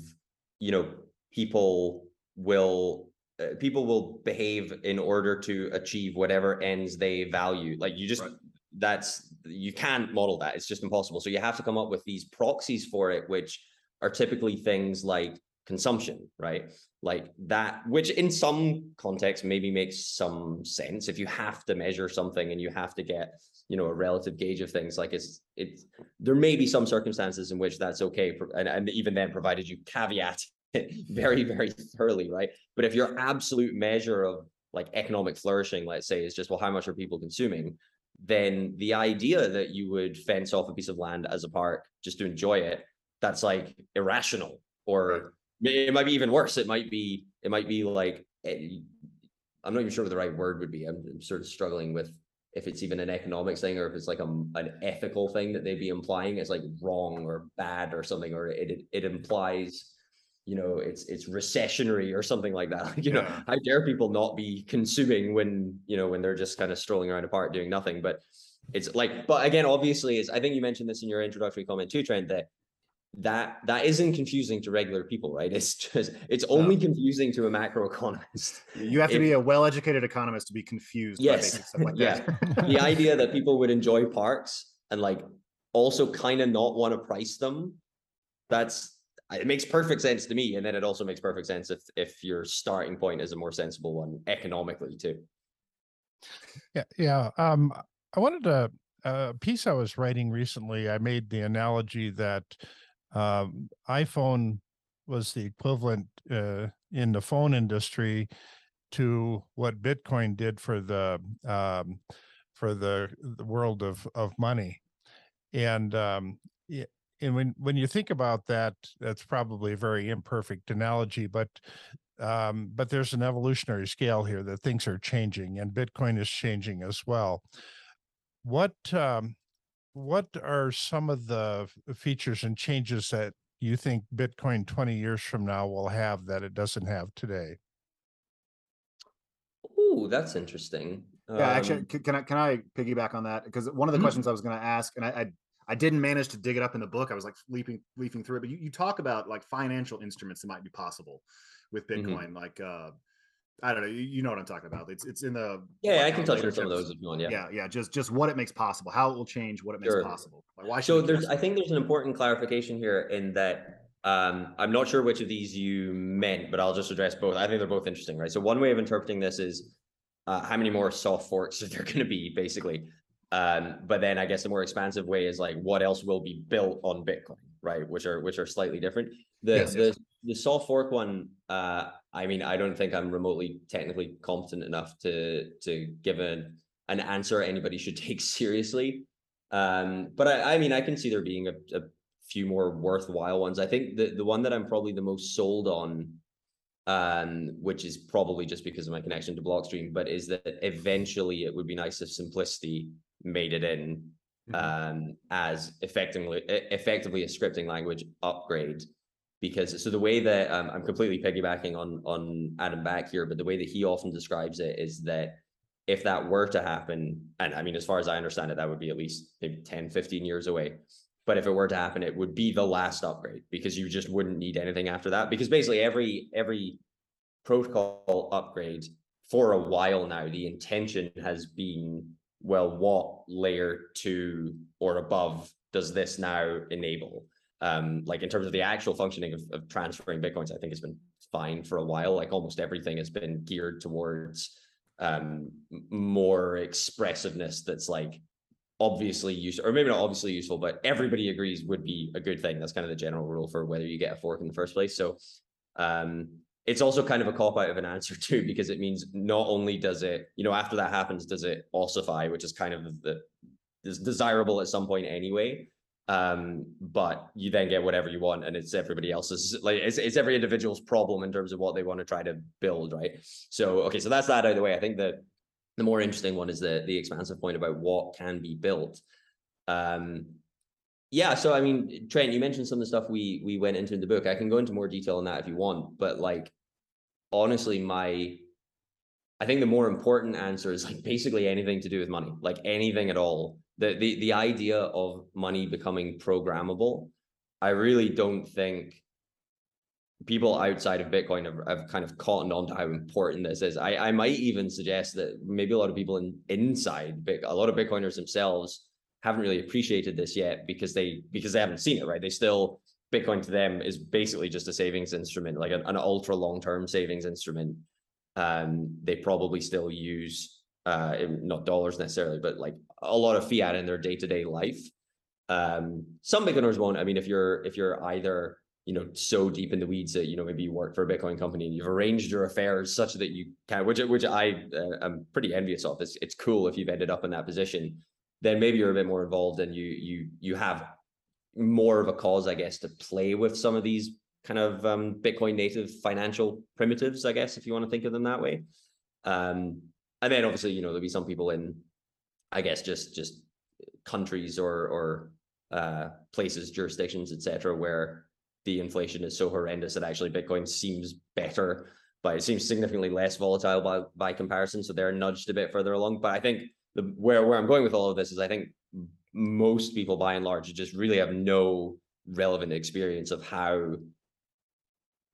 you know people will uh, people will behave in order to achieve whatever ends they value like you just right. that's you can't model that it's just impossible so you have to come up with these proxies for it which are typically things like consumption right like that which in some context maybe makes some sense if you have to measure something and you have to get you know a relative gauge of things like it's it's there may be some circumstances in which that's okay and, and even then provided you caveat it very, very thoroughly, right? But if your absolute measure of like economic flourishing, let's say, is just, well, how much are people consuming? Then the idea that you would fence off a piece of land as a park just to enjoy it, that's like irrational. Or it might be even worse. It might be, it might be like, eh, I'm not even sure what the right word would be. I'm, I'm sort of struggling with if it's even an economics thing or if it's like a, an ethical thing that they'd be implying as like wrong or bad or something, or it, it, it implies you know it's it's recessionary or something like that like, you know how dare people not be consuming when you know when they're just kind of strolling around a park doing nothing but it's like but again obviously is i think you mentioned this in your introductory comment too trent that that that isn't confusing to regular people right? It's just it's only no. confusing to a macroeconomist you have to if, be a well-educated economist to be confused yes. like yeah. the idea that people would enjoy parks and like also kind of not want to price them that's it makes perfect sense to me and then it also makes perfect sense if if your starting point is a more sensible one economically too. Yeah yeah um i wanted to a piece i was writing recently i made the analogy that um, iphone was the equivalent uh, in the phone industry to what bitcoin did for the um, for the the world of of money and um, and when when you think about that, that's probably a very imperfect analogy, but um, but there's an evolutionary scale here that things are changing, and Bitcoin is changing as well. What um, what are some of the features and changes that you think Bitcoin 20 years from now will have that it doesn't have today? Oh, that's interesting. Yeah, um, actually, can I can I piggyback on that? Because one of the mm-hmm. questions I was going to ask, and I, I I didn't manage to dig it up in the book. I was like leaping leaping through it, but you, you talk about like financial instruments that might be possible with mm-hmm. Bitcoin, mm-hmm. like uh I don't know, you, you, know what I'm talking about. It's it's in the Yeah, like, I can touch on some of those if you want. Yeah. Yeah, yeah, just just what it makes possible, how it will change what it makes sure. possible. Like why So there's I think there's an important clarification here in that um, I'm not sure which of these you meant, but I'll just address both. I think they're both interesting, right? So one way of interpreting this is uh, how many more soft forks are there going to be, basically. Um, but then I guess the more expansive way is like what else will be built on Bitcoin, right? Which are which are slightly different. The yes, the yes. The soft fork one, uh, I mean, I don't think I'm remotely technically competent enough to to give an an answer anybody should take seriously. Um, but I, I mean, I can see there being a, a few more worthwhile ones. I think the the one that I'm probably the most sold on um, which is probably just because of my connection to Blockstream, but is that eventually it would be nice if simplicity made it in mm-hmm. um, as effectively effectively a scripting language upgrade because so the way that um, I'm completely piggybacking on on Adam Back here, but the way that he often describes it is that if that were to happen, and I mean, as far as I understand it, that would be at least maybe 10, 15 years away. But if it were to happen, it would be the last upgrade because you just wouldn't need anything after that. Because basically every every protocol upgrade for a while now, the intention has been well, what layer two or above does this now enable? Um, like in terms of the actual functioning of, of transferring bitcoins, I think it's been fine for a while. Like almost everything has been geared towards um, more expressiveness that's like obviously useful, or maybe not obviously useful, but everybody agrees would be a good thing. That's kind of the general rule for whether you get a fork in the first place. So um, it's also kind of a cop out of an answer too, because it means not only does it, you know, after that happens, does it ossify, which is kind of the is desirable at some point anyway. Um, but you then get whatever you want, and it's everybody else's like it's, it's every individual's problem in terms of what they want to try to build, right? So okay, so that's that out of the way. I think that the more interesting one is the the expansive point about what can be built. Um, yeah, so I mean, Trent, you mentioned some of the stuff we we went into in the book. I can go into more detail on that if you want, but like honestly, my I think the more important answer is like basically anything to do with money, like anything at all. The the the idea of money becoming programmable, I really don't think people outside of Bitcoin have, have kind of caught on to how important this is. I, I might even suggest that maybe a lot of people in inside a lot of Bitcoiners themselves haven't really appreciated this yet because they because they haven't seen it, right? They still Bitcoin to them is basically just a savings instrument, like an, an ultra long term savings instrument. Um, they probably still use uh, not dollars necessarily, but like a lot of fiat in their day to day life. Um, some Bitcoiners won't. I mean, if you're if you're either you know so deep in the weeds that you know maybe you work for a Bitcoin company and you've arranged your affairs such that you can, which which I uh, am pretty envious of. It's it's cool if you've ended up in that position. Then maybe you're a bit more involved and you you you have more of a cause, I guess, to play with some of these kind of um, Bitcoin native financial primitives, I guess, if you want to think of them that way. Um, and then obviously, you know, there'll be some people in, I guess, just just countries or or uh, places, jurisdictions, etc., where the inflation is so horrendous that actually Bitcoin seems better, but it seems significantly less volatile by by comparison. So they're nudged a bit further along. But I think the where where I'm going with all of this is I think most people by and large just really have no relevant experience of how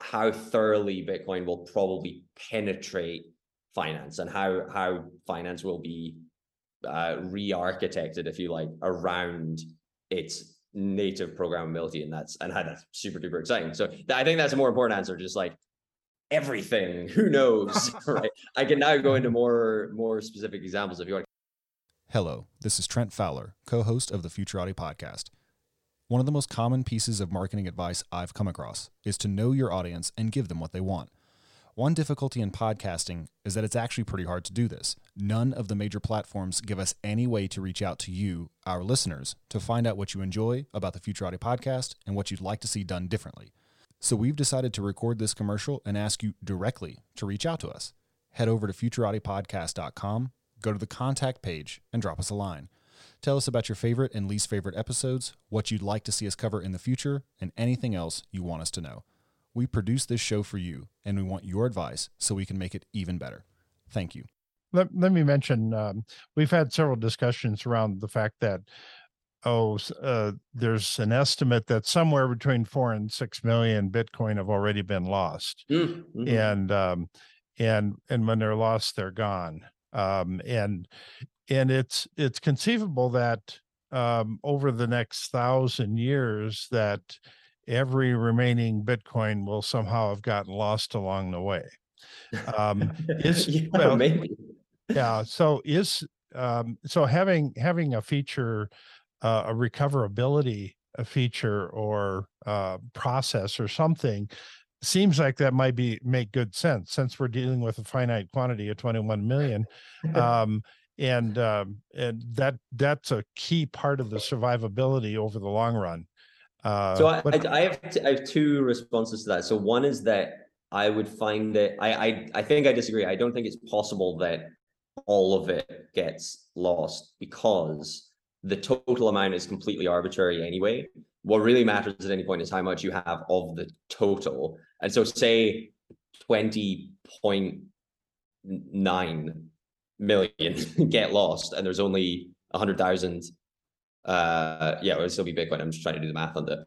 how thoroughly bitcoin will probably penetrate finance and how how finance will be uh, re-architected if you like around its native programmability and that's and that's super duper exciting so i think that's a more important answer just like everything who knows right i can now go into more more specific examples if you want Hello, this is Trent Fowler, co host of the Futurati podcast. One of the most common pieces of marketing advice I've come across is to know your audience and give them what they want. One difficulty in podcasting is that it's actually pretty hard to do this. None of the major platforms give us any way to reach out to you, our listeners, to find out what you enjoy about the Futurati podcast and what you'd like to see done differently. So we've decided to record this commercial and ask you directly to reach out to us. Head over to futuratipodcast.com go to the contact page and drop us a line. Tell us about your favorite and least favorite episodes, what you'd like to see us cover in the future, and anything else you want us to know. We produce this show for you, and we want your advice so we can make it even better. Thank you. Let, let me mention um, we've had several discussions around the fact that oh uh, there's an estimate that somewhere between four and six million bitcoin have already been lost mm-hmm. and um, and and when they're lost they're gone um, and and it's it's conceivable that um, over the next thousand years that every remaining Bitcoin will somehow have gotten lost along the way. Um, is yeah, well, maybe. yeah. So is um, so having having a feature, uh, a recoverability a feature or uh, process or something seems like that might be make good sense since we're dealing with a finite quantity of 21 million um, and um, and that that's a key part of the survivability over the long run uh, so I, but, I, I, have t- I have two responses to that. So one is that i would find that I, I i think i disagree. I don't think it's possible that all of it gets lost because the total amount is completely arbitrary anyway. What really matters at any point is how much you have of the total. And so say 20.9 million get lost and there's only 100,000 uh yeah, it would still be Bitcoin. I'm just trying to do the math on the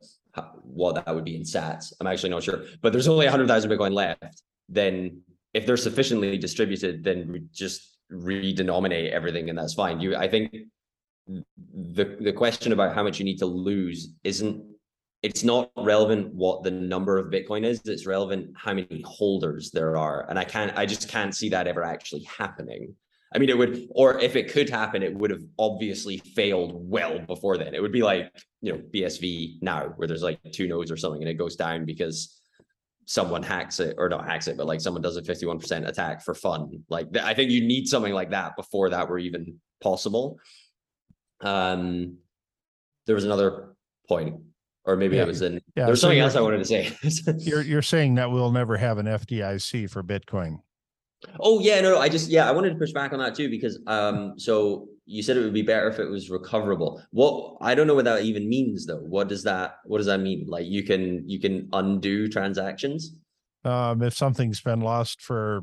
what that would be in sats. I'm actually not sure, but there's only 100,000 Bitcoin left. Then if they're sufficiently distributed, then we just redenominate everything and that's fine. You, I think the the question about how much you need to lose isn't it's not relevant what the number of Bitcoin is. It's relevant how many holders there are. And I can't, I just can't see that ever actually happening. I mean, it would, or if it could happen, it would have obviously failed well before then. It would be like, you know, BSV now, where there's like two nodes or something and it goes down because someone hacks it or not hacks it, but like someone does a 51% attack for fun. Like I think you need something like that before that were even possible. Um, there was another point or maybe Yeah. it was in Yeah, there's so something else I wanted to say. You're you're saying that we'll never have an FDIC for Bitcoin. Oh yeah, no, no, I just yeah, I wanted to push back on that too because um so you said it would be better if it was recoverable. What I don't know what that even means though. What does that what does that mean? Like you can you can undo transactions? Um, if something's been lost for,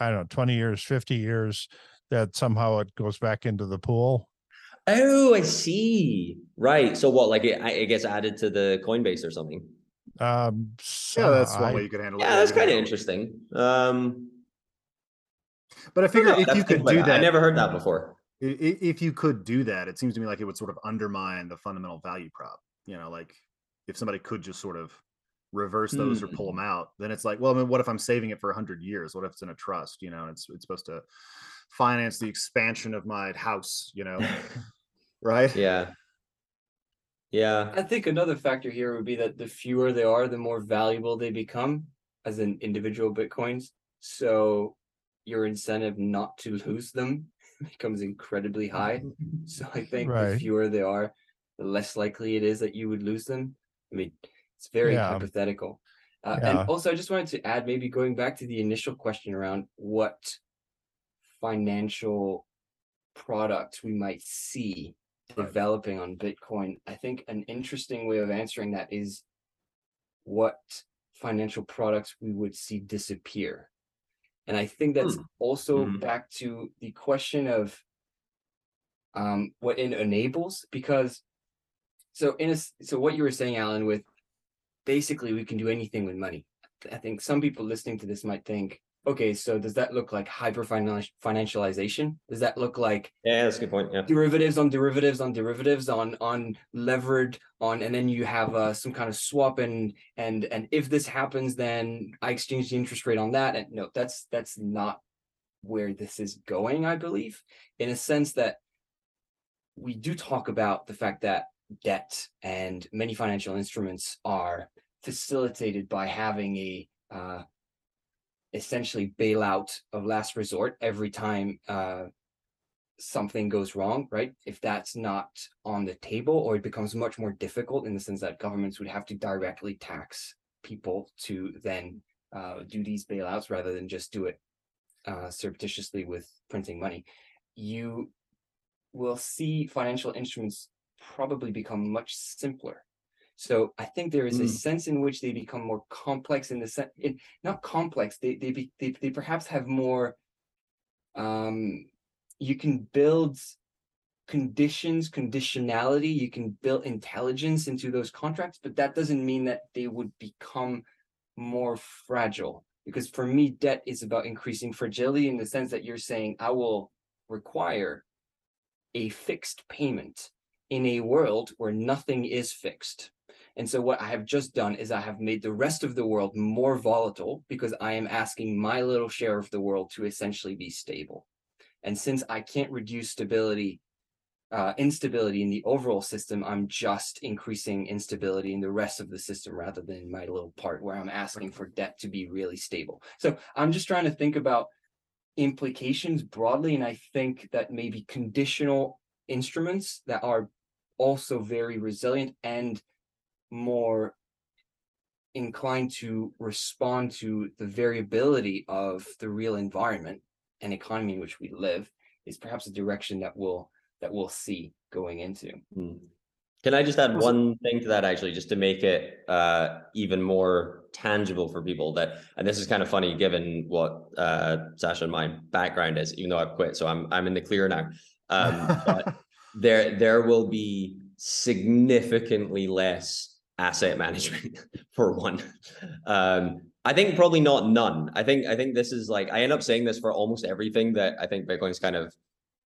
I don't know, twenty years, fifty years, that somehow it goes back into the pool. Oh, I see. Right. So what like it, it gets added to the Coinbase or something? Um, Yeah, that's one I- way you could handle it. Yeah, that's kind of interesting. Um But I figure no, if you could do that, I never heard that before. i- i- if you could do that, it seems to me like it would sort of undermine the fundamental value prop. You know, like if somebody could just sort of reverse those or pull hmm. them out, then it's like, well, I mean, what if I'm saving it for hundred years? What if it's in a trust? You know, it's it's supposed to finance the expansion of my house. You know, right? Yeah. Yeah. I think another factor here would be that the fewer they are, the more valuable they become as an individual bitcoins. So your incentive not to lose them becomes incredibly high. So I think the fewer they are, the less likely it is that you would lose them. I mean, it's very Yeah. hypothetical. Uh, Yeah. And also, I just wanted to add, maybe going back to the initial question around what financial products we might see Right. developing on Bitcoin. I think an interesting way of answering that is what financial products we would see disappear. And I think that's also Mhm. back to the question of um, what it enables, because so in a, so what you were saying, Allen, with basically we can do anything with money. I think some people listening to this might think, okay, so does that look like hyper financialization? Does that look like Yeah, that's a good point. Yeah. derivatives on derivatives on derivatives on on levered on and then you have uh, some kind of swap and and and if this happens then i exchange the interest rate on that and no that's that's not where this is going i believe in a sense that we do talk about the fact that debt and many financial instruments are facilitated by having a uh, essentially bailout of last resort every time uh, something goes wrong, right? If that's not on the table, or it becomes much more difficult in the sense that governments would have to directly tax people to then uh, do these bailouts rather than just do it uh, surreptitiously with printing money, you will see financial instruments probably become much simpler. So I think there is a Mm. sense in which they become more complex in the sense, not complex. They they, be, they they perhaps have more. Um, you can build conditions, conditionality. You can build intelligence into those contracts, but that doesn't mean that they would become more fragile. Because for me, debt is about increasing fragility in the sense that you're saying I will require a fixed payment in a world where nothing is fixed. And so what I have just done is I have made the rest of the world more volatile because I am asking my little share of the world to essentially be stable. And since I can't reduce stability, uh, instability in the overall system, I'm just increasing instability in the rest of the system rather than my little part where I'm asking for debt to be really stable. So I'm just trying to think about implications broadly. And I think that maybe conditional instruments that are also very resilient and more inclined to respond to the variability of the real environment and economy in which we live is perhaps a direction that we'll that we'll see going into. Mm. Can I just add one thing to that actually, just to make it uh, even more tangible for people that, and this is kind of funny given what uh, Sacha and my background is, even though I've quit, so I'm I'm in the clear now. Um, but there there will be significantly less asset management for one. Um, I think probably not none. I think I think this is like I end up saying this for almost everything that I think Bitcoin's kind of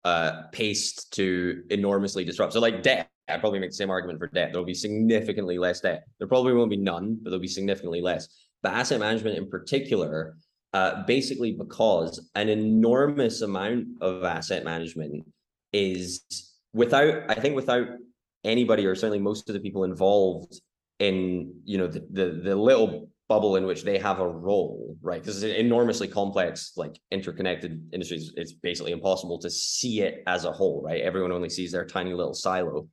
uh paced to enormously disrupt. So like debt I'd probably make the same argument for debt. There'll be significantly less debt. There probably won't be none, but there'll be significantly less. But asset management in particular, uh, basically because an enormous amount of asset management is without, I think, without anybody or certainly most of the people involved in you know the the, the little bubble in which they have a role, right? Because it's enormously complex, like interconnected industries. It's basically impossible to see it as a whole, right? Everyone only sees their tiny little silo.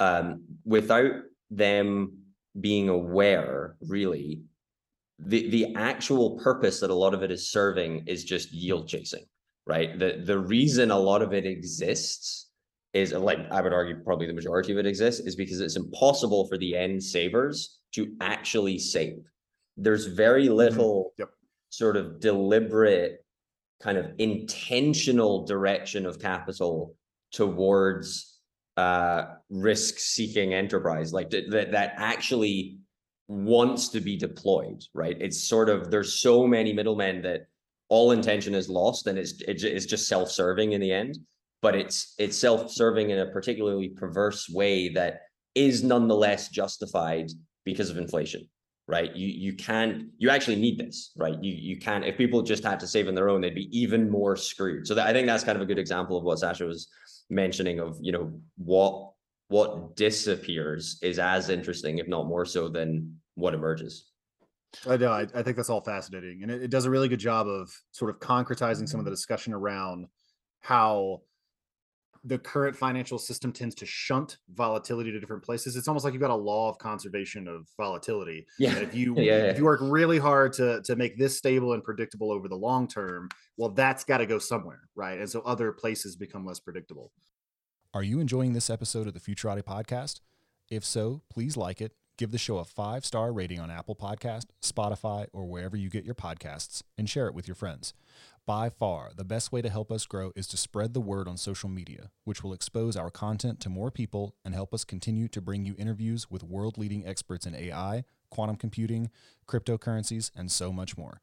Um, without them being aware, really, the the actual purpose that a lot of it is serving is just yield chasing, right? The the reason a lot of it exists is like I would argue probably the majority of it exists is because it's impossible for the end savers to actually save. There's very Mm-hmm. little Yep. sort of deliberate kind of intentional direction of capital towards uh risk seeking enterprise like th- that that actually wants to be deployed right it's sort of there's so many middlemen that all intention is lost and it's it's, it's just self-serving in the end but it's it's self-serving in a particularly perverse way that is nonetheless justified because of inflation right? You you can't you actually need this right? You you can't if people just had to save on their own they'd be even more screwed. So that, i think that's kind of a good example of what sacha was mentioning of you know what what disappears is as interesting if not more so than what emerges. I know. I, I think that's all fascinating, and it, it does a really good job of sort of concretizing some of the discussion around how the current financial system tends to shunt volatility to different places. It's almost like you've got a law of conservation of volatility. yeah that if you Yeah, yeah. if you work really hard to to make this stable and predictable over the long term, well, that's got to go somewhere, right? And so other places become less predictable. Are you enjoying this episode of the Futurati podcast? If so, please like it, give the show a five star rating on Apple Podcast, Spotify, or wherever you get your podcasts, and share it with your friends. By far, the best way to help us grow is to spread the word on social media, which will expose our content to more people and help us continue to bring you interviews with world leading experts in AI, quantum computing, cryptocurrencies, and so much more.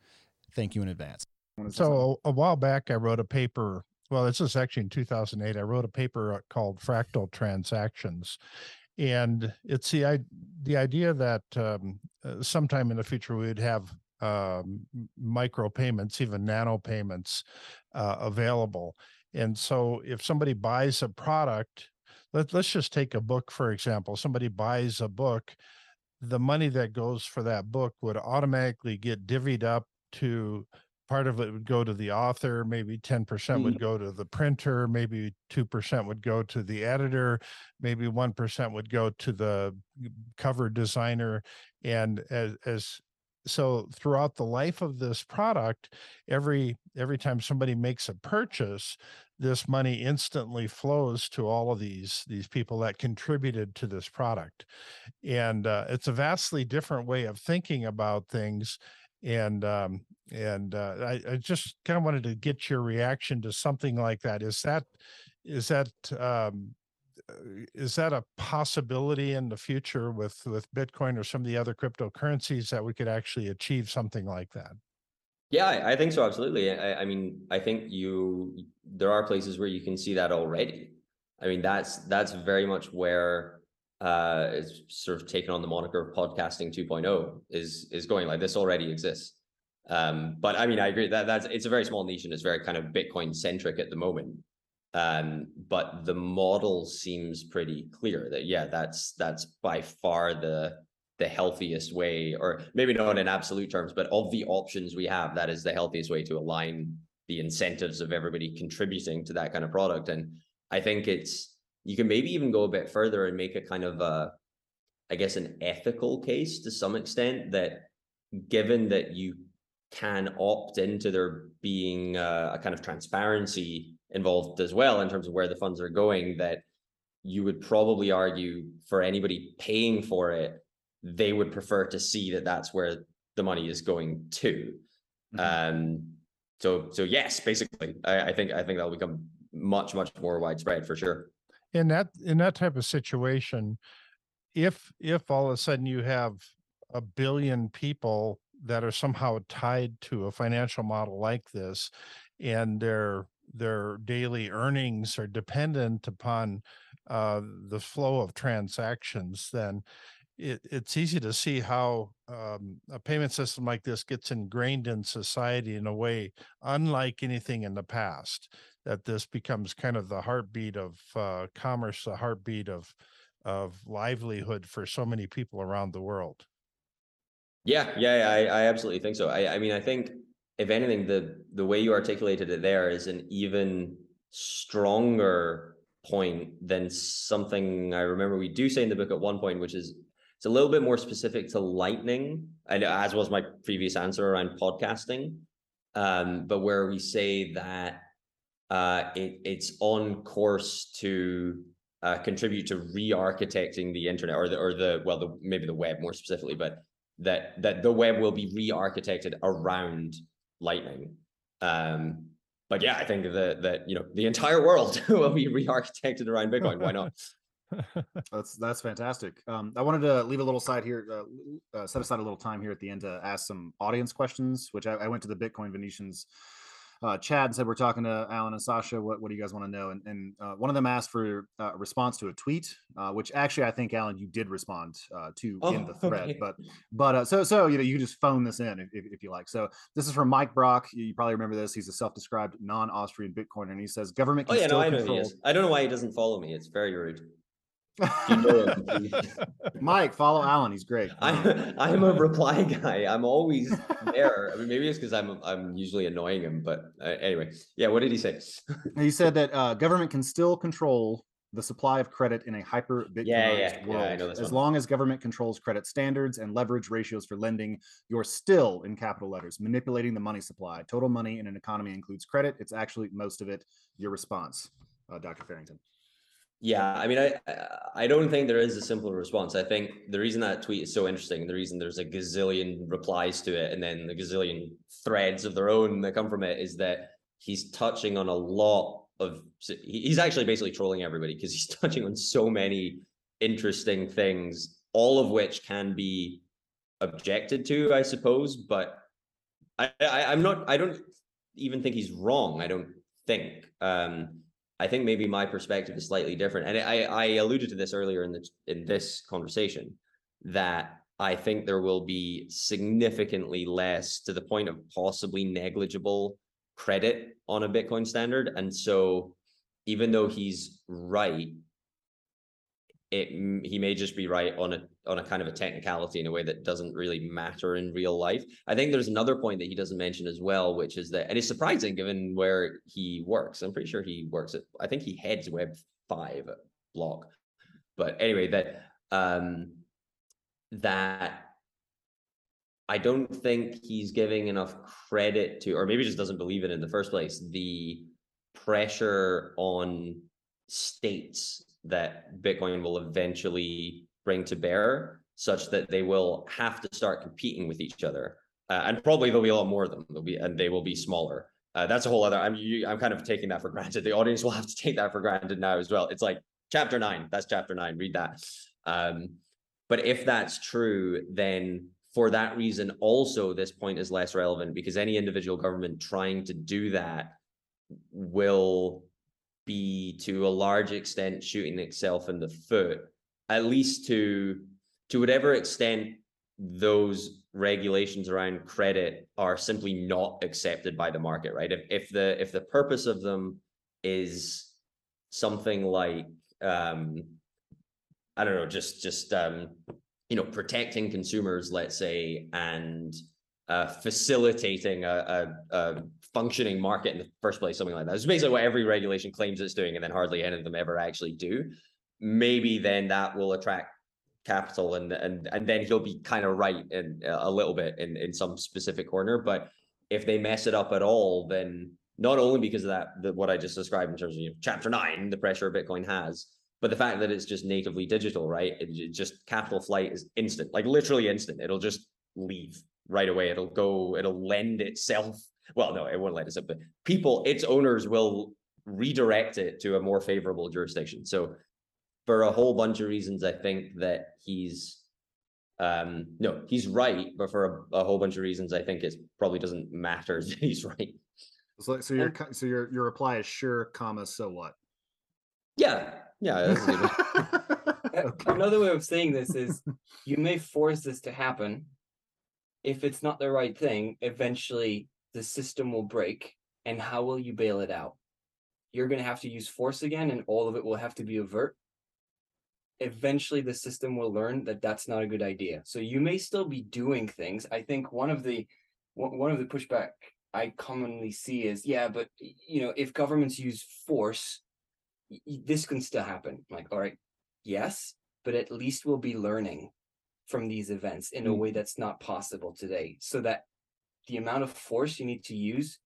Thank you in advance. Wanna say something? So a while back, I wrote a paper. Well, this is actually in 2008. I wrote a paper uh, called "Fractal Transactions," and it's the the idea that um, uh, sometime in the future we would have um, micro payments, even nano payments, uh, available. And so, if somebody buys a product, let, let's just take a book for example. Somebody buys a book, the money that goes for that book would automatically get divvied up to part of it would go to the author maybe 10% would go to the printer maybe 2% would go to the editor maybe 1% would go to the cover designer and as, as so throughout the life of this product every every time somebody makes a purchase this money instantly flows to all of these these people that contributed to this product. And uh, it's a vastly different way of thinking about things and um, and uh, I, I just kind of wanted to get your reaction to something like that. Is that is that um, uh, is that a possibility in the future with with Bitcoin or some of the other cryptocurrencies that we could actually achieve something like that? Yeah, I, I think so. Absolutely. I, I mean, I think you there are places where you can see that already. I mean, that's that's very much where uh it's sort of taken on the moniker of podcasting 2.0 is is going like this already exists. Um, but I mean, I agree that that's it's a very small niche and it's very kind of Bitcoin centric at the moment. Um, but the model seems pretty clear that yeah, that's that's by far the the healthiest way, or maybe not in absolute terms, but of the options we have, that is the healthiest way to align the incentives of everybody contributing to that kind of product. And I think it's you can maybe even go a bit further and make a kind of a, I guess, an ethical case to some extent that given that you can opt into there being uh, a kind of transparency involved as well in terms of where the funds are going, that you would probably argue for anybody paying for it, they would prefer to see that that's where the money is going to. Mhm. Um, so so yes, basically, I, I think I think that'll become much much more widespread for sure. In that in that type of situation if if all of a sudden you have a billion people that are somehow tied to a financial model like this and they're their daily earnings are dependent upon uh, the flow of transactions, then it, it's easy to see how um, a payment system like this gets ingrained in society in a way unlike anything in the past. That this becomes kind of the heartbeat of uh, commerce, the heartbeat of of livelihood for so many people around the world. Yeah, yeah, I, I absolutely think so. I, I mean, I think if anything, the the way you articulated it there is an even stronger point than something I remember we do say in the book at one point, which is it's a little bit more specific to lightning, and as was my previous answer around podcasting. Um, but where we say that uh, it, it's on course to uh, contribute to re-architecting the internet or the or the well the maybe the web more specifically, but that that the web will be re-architected around Lightning. Um, but yeah, I think that that you know the entire world will be re-architected around Bitcoin. Why not? that's that's fantastic. Um, I wanted to leave a little side here, uh, uh, set aside a little time here at the end to ask some audience questions, which I, I went to the Bitcoin Venetians uh, Chad said we're talking to Allen and Sacha. What, what do you guys want to know? And, and uh, one of them asked for uh, a response to a tweet, uh, which actually I think Allen you did respond uh, to oh, in the thread. Okay. But but uh, so so you know you just phone this in if, if, you like. So this is from Mike Brock. You probably remember this. He's a self-described non-Austrian Bitcoiner, and he says government. oh yeah, no, I know he is. I don't know why he doesn't follow me. It's very rude. You know Mike, follow Allen. He's great. I'm I'm a reply guy. I'm always there. I mean, maybe it's because I'm I'm usually annoying him. But uh, anyway, yeah. What did he say? he said that uh, government can still control the supply of credit in a hyper Bitcoinized yeah, yeah, world. Yeah, as one. long as government controls credit standards and leverage ratios for lending, you're still in capital letters manipulating the money supply. Total money in an economy includes credit. It's actually most of it. Your response, uh, Dr. Farrington. Yeah, I mean, I I don't think there is a simple response. I think the reason that tweet is so interesting, the reason there's a gazillion replies to it, and then the gazillion threads of their own that come from it, is that he's touching on a lot of. He's actually basically trolling everybody because he's touching on so many interesting things, all of which can be objected to, I suppose. But I, I I'm not. I don't even think he's wrong. I don't think. Um, I think maybe my perspective is slightly different. And I, I alluded to this earlier in the in this conversation that I think there will be significantly less to the point of possibly negligible credit on a Bitcoin standard. And so even though he's right, it he may just be right on a on a kind of a technicality in a way that doesn't really matter in real life. I think there's another point that he doesn't mention as well, which is that and it's surprising given where he works. I'm pretty sure he works at I think he heads Web five block. But anyway, that um that I don't think he's giving enough credit to, or maybe just doesn't believe it in the first place, the pressure on states that Bitcoin will eventually bring to bear, such that they will have to start competing with each other. Uh, and probably there'll be a lot more of them. There'll be, and they will be smaller. Uh, that's a whole other. I'm you, I'm kind of taking that for granted. The audience will have to take that for granted now as well. It's like chapter nine. That's chapter nine. Read that. Um, but if that's true, then for that reason, also this point is less relevant because any individual government trying to do that will be to a large extent shooting itself in the foot, at least to to whatever extent those regulations around credit are simply not accepted by the market, right? If if the if the purpose of them is something like um I don't know, just just um you know protecting consumers, let's say, and uh, facilitating a, a, a, functioning market in the first place, something like that. It's basically what every regulation claims it's doing, and then hardly any of them ever actually do. Maybe then that will attract capital, and and and then he'll be kind of right in a little bit in in some specific corner. But if they mess it up at all, then not only because of that, the, what I just described in terms of you know, chapter nine, the pressure Bitcoin has, but the fact that it's just natively digital, right? It, it just capital flight is instant, like literally instant. It'll just leave right away. It'll go, it'll lend itself. Well, no, it won't lend itself, but people, its owners will redirect it to a more favorable jurisdiction. So for a whole bunch of reasons, I think that he's um no, he's right, but for a, a whole bunch of reasons, I think it probably doesn't matter that he's right. So, so your so your your reply is sure, comma, so what? Yeah, yeah. That's a good one. okay. Another way of saying this is you may force this to happen. If it's not the right thing, eventually the system will break. And how will you bail it out? You're going to have to use force again, and all of it will have to be overt. Eventually, the system will learn that that's not a good idea. So you may still be doing things. I think one of the one of the pushback I commonly see is, yeah, but you know, if governments use force, this can still happen. I'm like, all right, yes, but at least we'll be learning from these events in a way mm. that's not possible today. So that the amount of force you need to use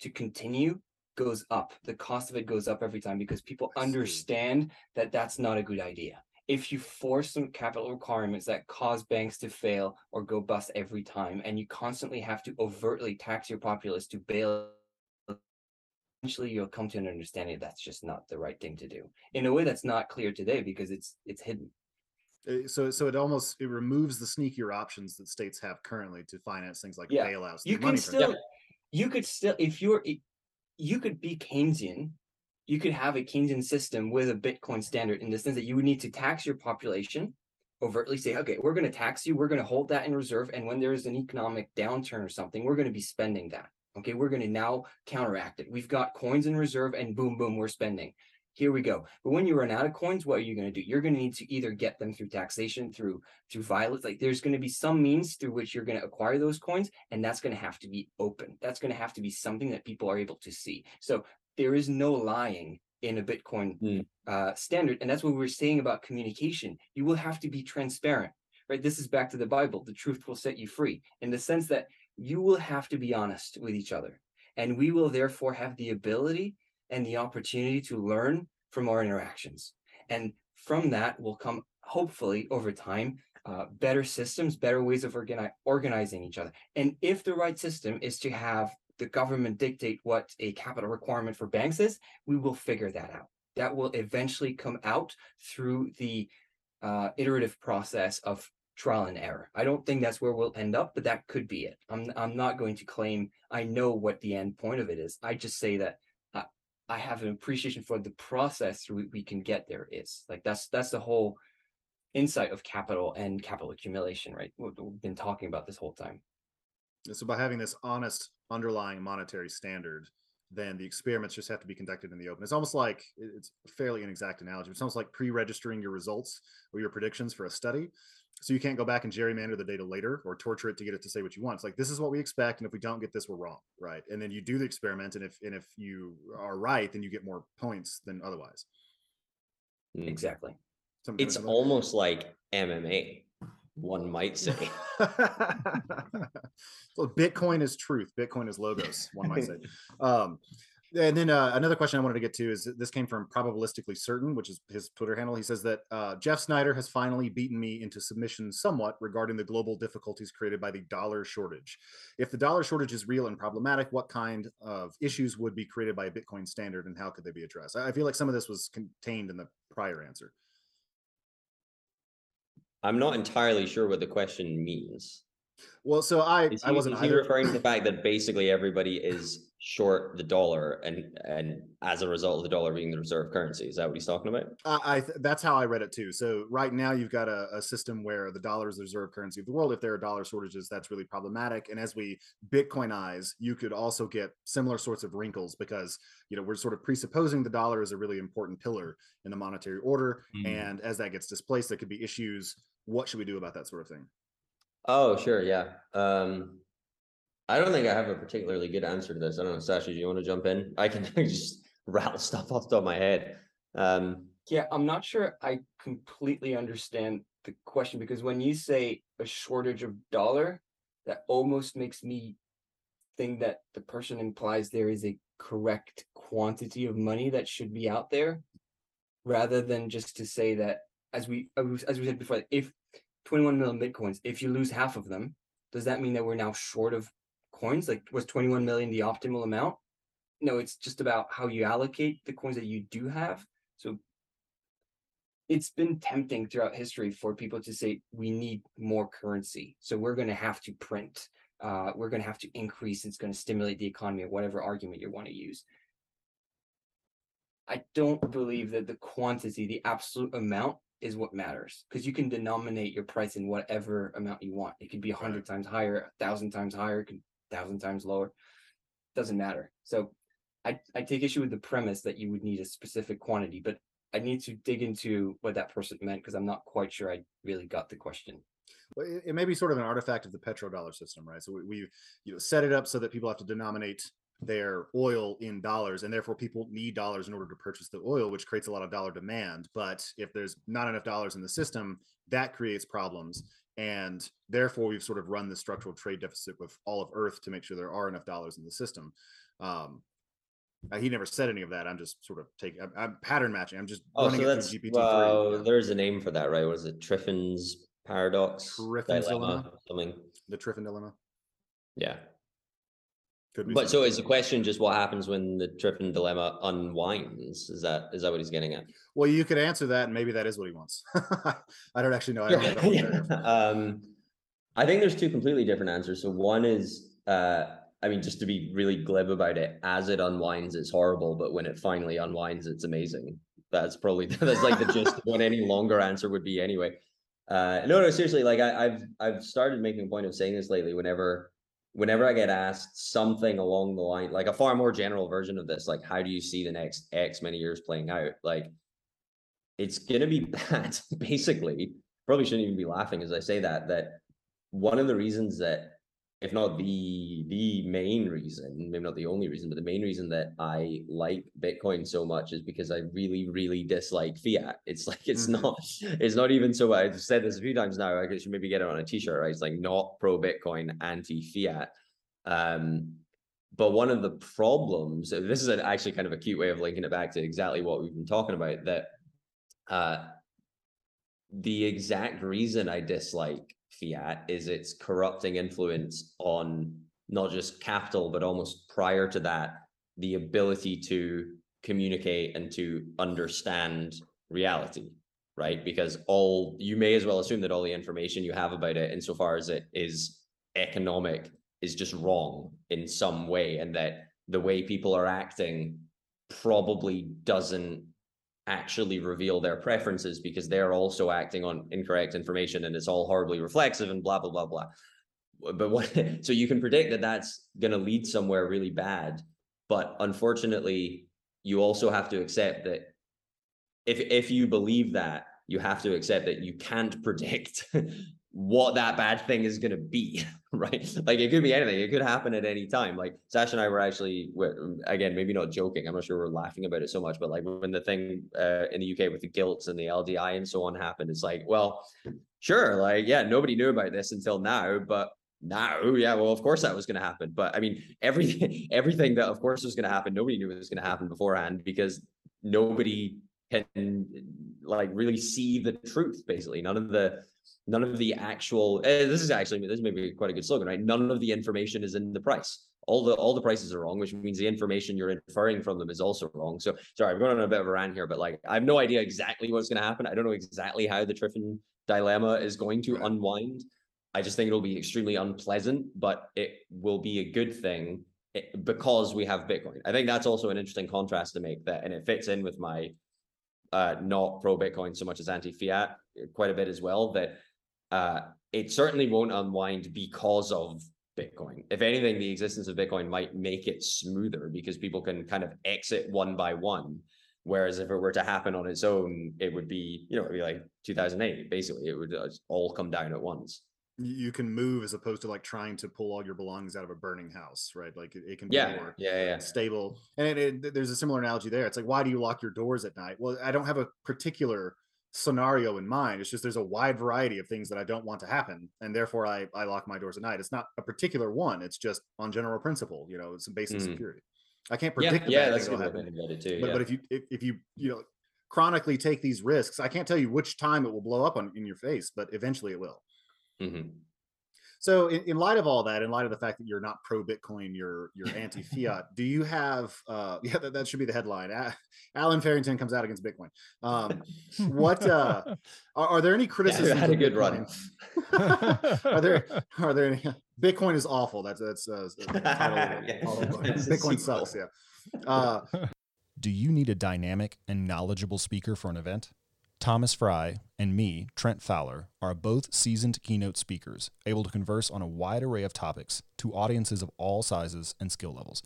to continue goes up. The cost of it goes up every time because people understand that that's not a good idea if you force some capital requirements that cause banks to fail or go bust every time, and you constantly have to overtly tax your populace to bail, eventually you'll come to an understanding that's just not the right thing to do in a way that's not clear today because it's it's hidden. Uh, so, so it almost it removes the sneakier options that states have currently to finance things like yeah. bailouts. You can still, you could still, if you're, you could be Keynesian you could have a Keynesian system with a Bitcoin standard in the sense that you would need to tax your population, overtly say, okay, we're going to tax you, we're going to hold that in reserve. And when there is an economic downturn or something, we're going to be spending that. Okay, we're going to now counteract it. We've got coins in reserve and boom, boom, we're spending. Here we go. But when you run out of coins, what are you going to do? You're going to need to either get them through taxation, through through violence. Like there's going to be some means through which you're going to acquire those coins, and that's going to have to be open. That's going to have to be something that people are able to see. So there is no lying in a Bitcoin mm. uh, standard. And that's what we were saying about communication. You will have to be transparent, right? This is back to the Bible. The truth will set you free in the sense that you will have to be honest with each other. And we will therefore have the ability and the opportunity to learn from our interactions. And from that will come, hopefully, over time, uh, better systems, better ways of organi- organizing each other. And if the right system is to have the government dictate what a capital requirement for banks is, we will figure that out. That will eventually come out through the uh, iterative process of trial and error. I don't think that's where we'll end up, but that could be it. I'm I'm not going to claim I know what the end point of it is. I just say that I, have an appreciation for the process through we can get there is. Like that's that's the whole insight of capital and capital accumulation, right? We've been talking about this whole time. So by having this honest underlying monetary standard, then the experiments just have to be conducted in the open. It's almost like it's fairly inexact analogy. It's almost like pre-registering your results or your predictions for a study. So you can't go back and gerrymander the data later or torture it to get it to say what you want. It's like this is what we expect, and if we don't get this, we're wrong, right? And then you do the experiment, and if and if you are right, then you get more points than otherwise. Exactly. Something it's almost like MMA one might say. so Bitcoin is truth. Bitcoin is logos. One might say. Um, and then uh, another question I wanted to get to is this came from probabilistically certain, which is his Twitter handle. He says that uh, Jeff Snyder has finally beaten me into submission somewhat regarding the global difficulties created by the dollar shortage. If the dollar shortage is real and problematic, what kind of issues would be created by a Bitcoin standard, and how could they be addressed? I feel like some of this was contained in the prior answer. I'm not entirely sure what the question means. Well, so I is he, I wasn't is he referring to the fact that basically everybody is short the dollar and and as a result of the dollar being the reserve currency. Is that what he's talking about? Uh, I th- that's how I read it too. So right now you've got a, a, system where the dollar is the reserve currency of the world. If there are dollar shortages, that's really problematic. And as we Bitcoinize, you could also get similar sorts of wrinkles because you know we're sort of presupposing the dollar is a really important pillar in the monetary order, mm. and as that gets displaced, there could be issues. What should we do about that sort of thing? Oh, sure, yeah. Um, I don't think I have a particularly good answer to this. I don't know, Sacha, do you want to jump in? I can just rattle stuff off the top of my head. Um, yeah, I'm not sure I completely understand the question because when you say a shortage of dollar, that almost makes me think that the person implies there is a correct quantity of money that should be out there rather than just to say that as we as we said before if 21 million bitcoins if you lose half of them does that mean that we're now short of coins? Like, was 21 million the optimal amount? No, it's just about how you allocate the coins that you do have. So it's been tempting throughout history for people to say we need more currency. So we're going to have to print uh, we're going to have to increase. It's going to stimulate the economy, or whatever argument you want to use. I don't believe that the quantity, the absolute amount, is what matters because you can denominate your price in whatever amount you want. It could be a hundred times higher, a thousand times higher, it could thousand times lower. Doesn't matter. So I, I take issue with the premise that you would need a specific quantity, but I need to dig into what that person meant because I'm not quite sure I really got the question. Well, it, it may be sort of an artifact of the petrodollar system, right? So we, we you know set it up so that people have to denominate their oil in dollars and therefore people need dollars in order to purchase the oil which creates a lot of dollar demand but if there's not enough dollars in the system that creates problems and therefore we've sort of run the structural trade deficit with all of earth to make sure there are enough dollars in the system um, uh, he never said any of that i'm just sort of taking I'm, I'm pattern matching i'm just Oh, running so it that's through gpt-3 well, yeah. there's a name for that, right? Was it Triffin's paradox? Triffin's dilemma? Something. the triffin dilemma Yeah. Could be But so is the question just what happens when the Triffin dilemma unwinds? Is that is that what he's getting at? well you could answer that and maybe that is what he wants i don't actually know I don't. Yeah. um, I think there's two completely different answers. So one is, uh, I mean, just to be really glib about it, as it unwinds, it's horrible, but when it finally unwinds, it's amazing. That's probably that's like the gist of what any longer answer would be anyway. Uh, no, no, seriously, like I, I've I've started making a point of saying this lately. Whenever whenever I get asked something along the line, like a far more general version of this, like how do you see the next X many years playing out? Like it's gonna be bad, basically. Probably shouldn't even be laughing as I say that. That one of the reasons that, if not the the main reason, maybe not the only reason, but the main reason that I like Bitcoin so much is because I really, really dislike fiat. It's like it's Mhm. not, it's not even so. I've said this a few times now. I should maybe get it on a T-shirt. Right? It's like not pro Bitcoin, anti fiat. Um, but one of the problems, this is an, actually kind of a cute way of linking it back to exactly what we've been talking about. That uh, the exact reason I dislike fiat is its corrupting influence on not just capital, but almost prior to that, the ability to communicate and to understand reality, right? Because all you may as well assume that all the information you have about it, insofar as it is economic, is just wrong in some way, and that the way people are acting probably doesn't actually reveal their preferences because they're also acting on incorrect information and it's all horribly reflexive and blah blah blah blah. But what so you can predict that that's going to lead somewhere really bad but unfortunately you also have to accept that if if you believe that you have to accept that you can't predict what that bad thing is going to be right? Like it could be anything. It could happen at any time. Like sash and i were actually again maybe not joking. I'm not sure we're laughing about it so much but like when the thing uh, in the uk with the gilts and the ldi and so on happened it's like well sure like yeah nobody knew about this until now but now yeah well of course that was going to happen. But i mean everything everything that of course was going to happen nobody knew it was going to happen beforehand because nobody can like really see the truth basically. None of the none of the actual uh, this is actually this may be quite a good slogan right? None of the information is in the price. All the all the prices are wrong which means the information you're inferring from them is also wrong. So sorry i'm going on a bit of a rant here but like i have no idea exactly what's going to happen. I don't know exactly how the triffin dilemma is going to unwind. I just think it'll be extremely unpleasant but it will be a good thing eh, because we have bitcoin. I think that's also an interesting contrast to make that and it fits in with my uh, not pro Bitcoin so much as anti fiat quite a bit as well. That uh, it certainly won't unwind because of Bitcoin. If anything, the existence of Bitcoin might make it smoother because people can kind of exit one by one. Whereas if it were to happen on its own, it would be, you know, it'd be like 2008. Basically, it would uh, all come down at once. you you can move as opposed to like trying to pull all your belongings out of a burning house, right? Like it, it can be Yeah, more yeah, yeah. stable. And it, it- there's a similar analogy there. It's like, why do you lock your doors at night? Well, I don't have a particular scenario in mind. It's just there's a wide variety of things that I don't want to happen, and therefore I I lock my doors at night. It's not a particular one. It's just on general principle. You know, it's some basic Mhm. security. I can't predict. the yeah, bad that's good happen. it too. But yeah. but if you if, if you you know chronically take these risks, I can't tell you which time it will blow up on in your face, but eventually it will. Mhm. So, in, in light of all that, in light of the fact that you're not pro Bitcoin, you're you're anti fiat. do you have? Uh, yeah, that, that should be the headline. A- Allen Farrington comes out against Bitcoin. Um, what uh, are, are there any Yeah, criticisms? had a of good run. Are there are there any Bitcoin is awful. That's that's uh, Yeah, that's a Bitcoin sequel. sucks. Yeah. Uh, Do you need a dynamic and knowledgeable speaker for an event? Thomas Frey and me, Trent Fowler, are both seasoned keynote speakers, able to converse on a wide array of topics to audiences of all sizes and skill levels.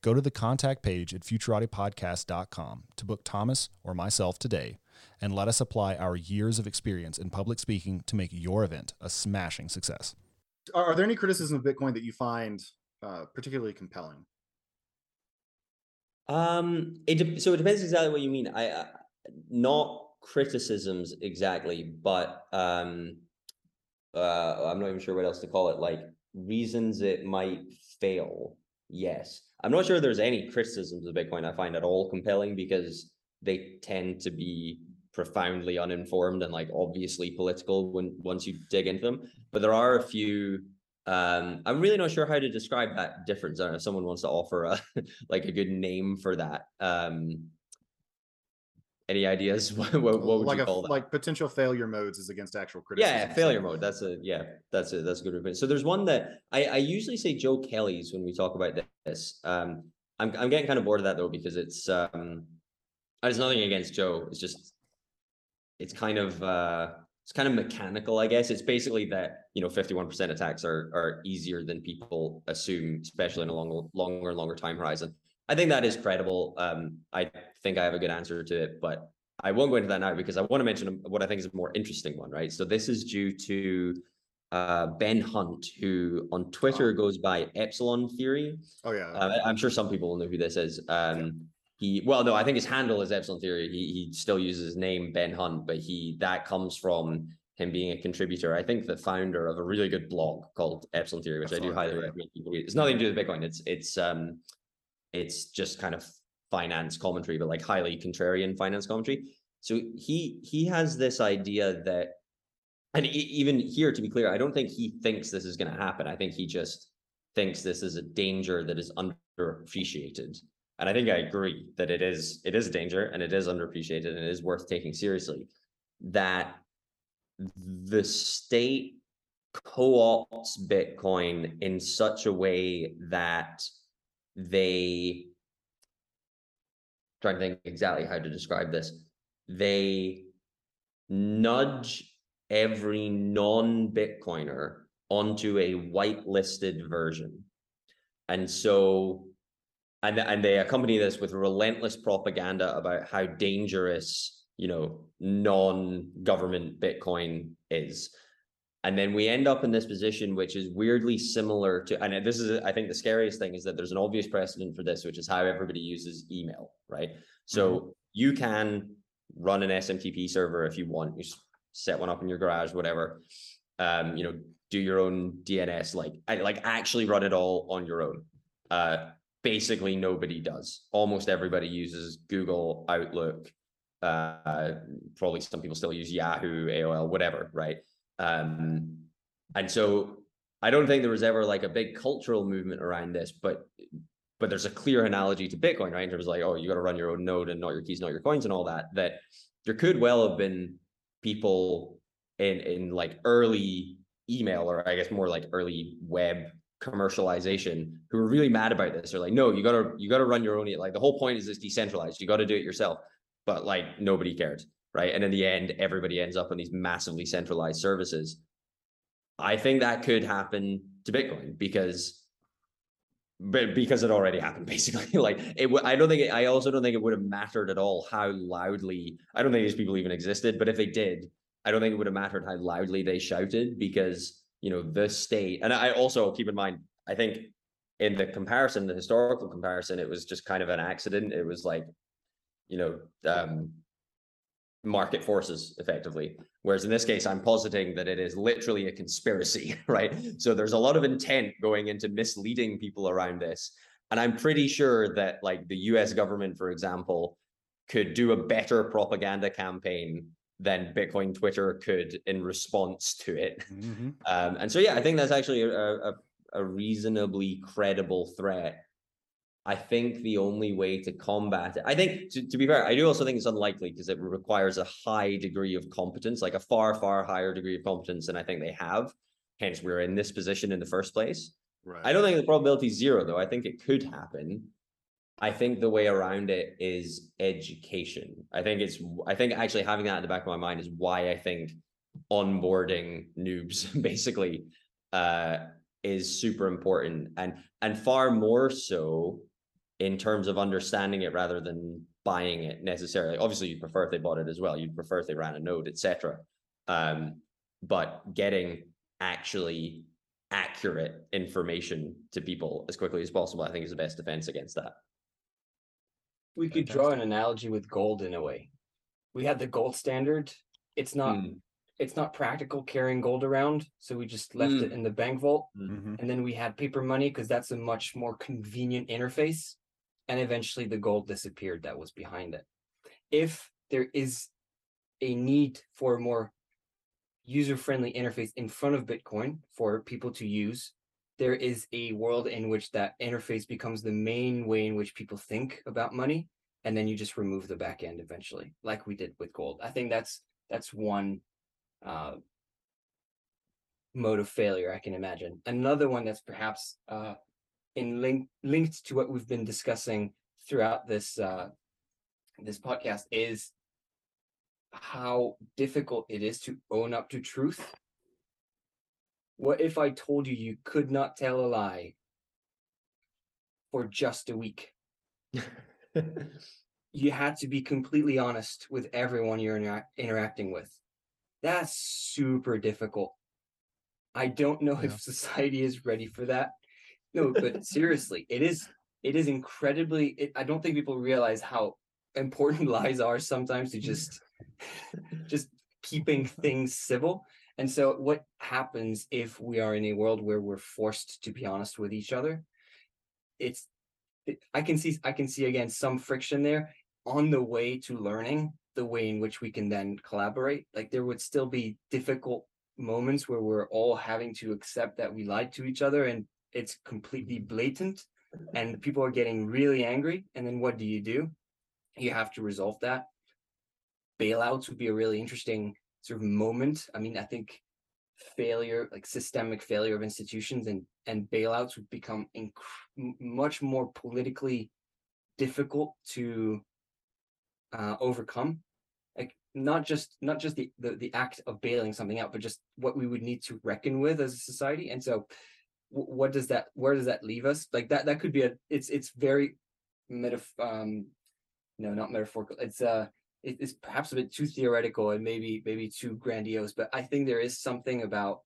Go to the contact page at futuratipodcast.com to book Thomas or myself today and let us apply our years of experience in public speaking to make your event a smashing success. are, are there any criticisms of Bitcoin that you find uh, particularly compelling? Um, it de- so it depends exactly what you mean. I uh, not criticisms exactly, but um, uh, I'm not even sure what else to call it. Like reasons it might fail. Yes, I'm not sure there's any criticisms of Bitcoin I find at all compelling because they tend to be profoundly uninformed and like obviously political when once you dig into them. But there are a few. Um, I'm really not sure how to describe that difference. I don't know if someone wants to offer a like a good name for that. Um, any ideas? what, what, would like you a call that? like potential failure modes is against actual criticism. Yeah, failure mode. That's a yeah. That's a that's a good reference. So there's one that I I usually say Joe Kelly's when we talk about this. Um, I'm I'm getting kind of bored of that though because it's um, there's nothing against Joe. It's just it's kind of uh it's kind of mechanical, I guess. It's basically that you know 51% attacks are are easier than people assume, especially in a long, longer and longer time horizon. I think that is credible. Um, I think I have a good answer to it, but I won't go into that now because I want to mention what I think is a more interesting one, right? So this is due to uh, Ben Hunt, who on Twitter goes by Epsilon Theory. Oh yeah. Uh, I'm sure some people will know who this is. Um, he well, no, I think his handle is Epsilon Theory. He he still uses his name Ben Hunt, but he that comes from him being a contributor. I think the founder of a really good blog called Epsilon Theory, which I do highly recommend people read. It's nothing to do with Bitcoin. It's it's um it's just kind of finance commentary, but like highly contrarian finance commentary. So he he has this idea that, and even here to be clear, I don't think he thinks this is going to happen. I think he just thinks this is a danger that is underappreciated. And I think I agree that it is it is a danger and it is underappreciated and it is worth taking seriously. That the state co-opts Bitcoin in such a way that they trying to think exactly how to describe this. They nudge every non-Bitcoiner onto a whitelisted version. And so and and they accompany this with relentless propaganda about how dangerous, you know, non-government Bitcoin is. And then we end up in this position, which is weirdly similar to, and this is, I think the scariest thing is that there's an obvious precedent for this, which is how everybody uses email, right? So you can run an SMTP server if you want, you set one up in your garage, whatever. Um, you know, do your own DNS, like, like actually run it all on your own. Uh, basically nobody does. Almost everybody uses Google, Outlook, uh, probably some people still use Yahoo, AOL, whatever, right? Um, and so I don't think there was ever like a big cultural movement around this, but but there's a clear analogy to Bitcoin, right? In terms of like, oh, you got to run your own node and not your keys, not your coins, and all that. That there could well have been people in in like early email, or I guess more like early web commercialization, who were really mad about this. They're like, no, you gotta you gotta run your own. Like the whole point is this decentralized. You got to do it yourself. But like nobody cared, right? And in the end, everybody ends up on these massively centralized services. I think that could happen to Bitcoin because but because it already happened basically like it i don't think it, i also don't think it would have mattered at all how loudly i don't think these people even existed but if they did i don't think it would have mattered how loudly they shouted because you know the state and i also keep in mind i think in the comparison the historical comparison it was just kind of an accident it was like you know um market forces effectively. Whereas in this case i'm positing that it is literally a conspiracy right? So there's a lot of intent going into misleading people around this. And i'm pretty sure that like the us government for example could do a better propaganda campaign than bitcoin twitter could in response to it. Mhm. um, and so yeah i think that's actually a, a, a reasonably credible threat I think the only way to combat it, I think, to, to be fair, I do also think it's unlikely because it requires a high degree of competence, like a far, far higher degree of competence than I think they have. Hence, we're in this position in the first place. Right. I don't think the probability is zero, though. I think it could happen. I think the way around it is education. I think it's, I think actually having that in the back of my mind is why I think onboarding noobs basically uh, is super important and and far more so in terms of understanding it rather than buying it necessarily. Obviously, you'd prefer if they bought it as well. You'd prefer if they ran a node, etc. Um, but getting actually accurate information to people as quickly as possible, I think, is the best defense against that. We could draw an analogy with gold in a way. We had the gold standard. It's not Mm, it's not practical carrying gold around, so we just left it in the bank vault. Mhm. And then we had paper money because that's a much more convenient interface. And eventually the gold disappeared that was behind it. If there is a need for a more user-friendly interface in front of Bitcoin for people to use, there is a world in which that interface becomes the main way in which people think about money. And then you just remove the back end eventually, like we did with gold. I think that's that's one uh, mode of failure I can imagine. Another one that's perhaps uh, in link linked to what we've been discussing throughout this uh, this podcast is how difficult it is to own up to truth. What if I told you you could not tell a lie for just a week? You had to be completely honest with everyone you're intera- interacting with. That's super difficult. I don't know Yeah. if society is ready for that. No, but seriously, it is it is incredibly it, I don't think people realize how important lies are sometimes to mm. just just keeping things civil. And so what happens if we are in a world where we're forced to be honest with each other? It's it, I can see I can see again some friction there on the way to learning the way in which we can then collaborate. Like there would still be difficult moments where we're all having to accept that we lied to each other and it's completely blatant and people are getting really angry. And then what do you do? You have to resolve that. Bailouts would be a really interesting sort of moment. I mean, I think failure, like systemic failure of institutions and and bailouts would become inc- much more politically difficult to uh, overcome. Like not just not just the, the the act of bailing something out, but just what we would need to reckon with as a society. And so, what does that? Where does that leave us? Like that that could be a. It's it's very metaf- um no not metaphorical it's uh it- it's perhaps a bit too theoretical and maybe maybe too grandiose but i think there is something about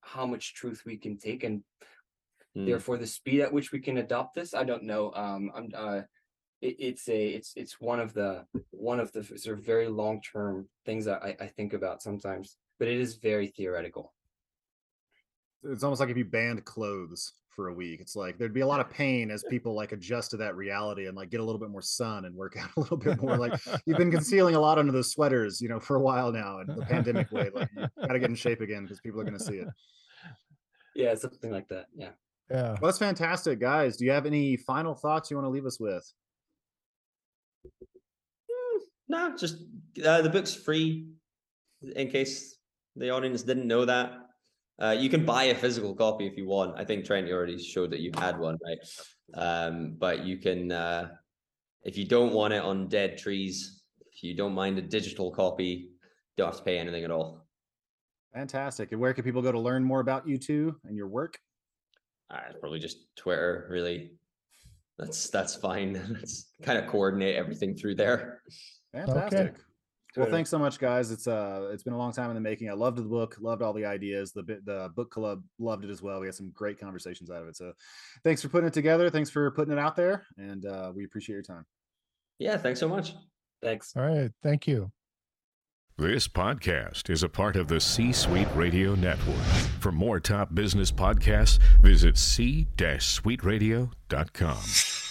how much truth we can take and Mm. therefore the speed at which we can adopt this i don't know um i'm uh it, it's a it's it's one of the one of the sort of very long term things that I, I think about sometimes but it is very theoretical It's almost like if you banned clothes for a week. It's like there'd be a lot of pain as people like adjust to that reality and like get a little bit more sun and work out a little bit more. Like you've been concealing a lot under those sweaters, you know, for a while now. And the pandemic way, like you gotta get in shape again because people are gonna see it. yeah something like that yeah Yeah. Well, that's fantastic, guys. Do you have any final thoughts you want to leave us with? No, just uh, the book's free. In case the audience didn't know that, uh, you can buy a physical copy if you want. I think Trent already showed that you had one, right? Um, but you can, uh, if you don't want it on dead trees, if you don't mind a digital copy, don't have to pay anything at all. Fantastic. And where can people go to learn more about you two and your work? Uh, probably just Twitter, really. That's that's fine. Let's kind of coordinate everything through there. Fantastic. Well, thanks so much, guys. It's uh, it's been a long time in the making. I loved the book, loved all the ideas. The bit, the book club loved it as well. We had some great conversations out of it. So, thanks for putting it together. Thanks for putting it out there, and uh, we appreciate your time. Yeah, thanks so much. thanks All right. Thank you. This podcast is a part of the C Suite Radio Network. For more top business podcasts, visit c-suiteradio.com.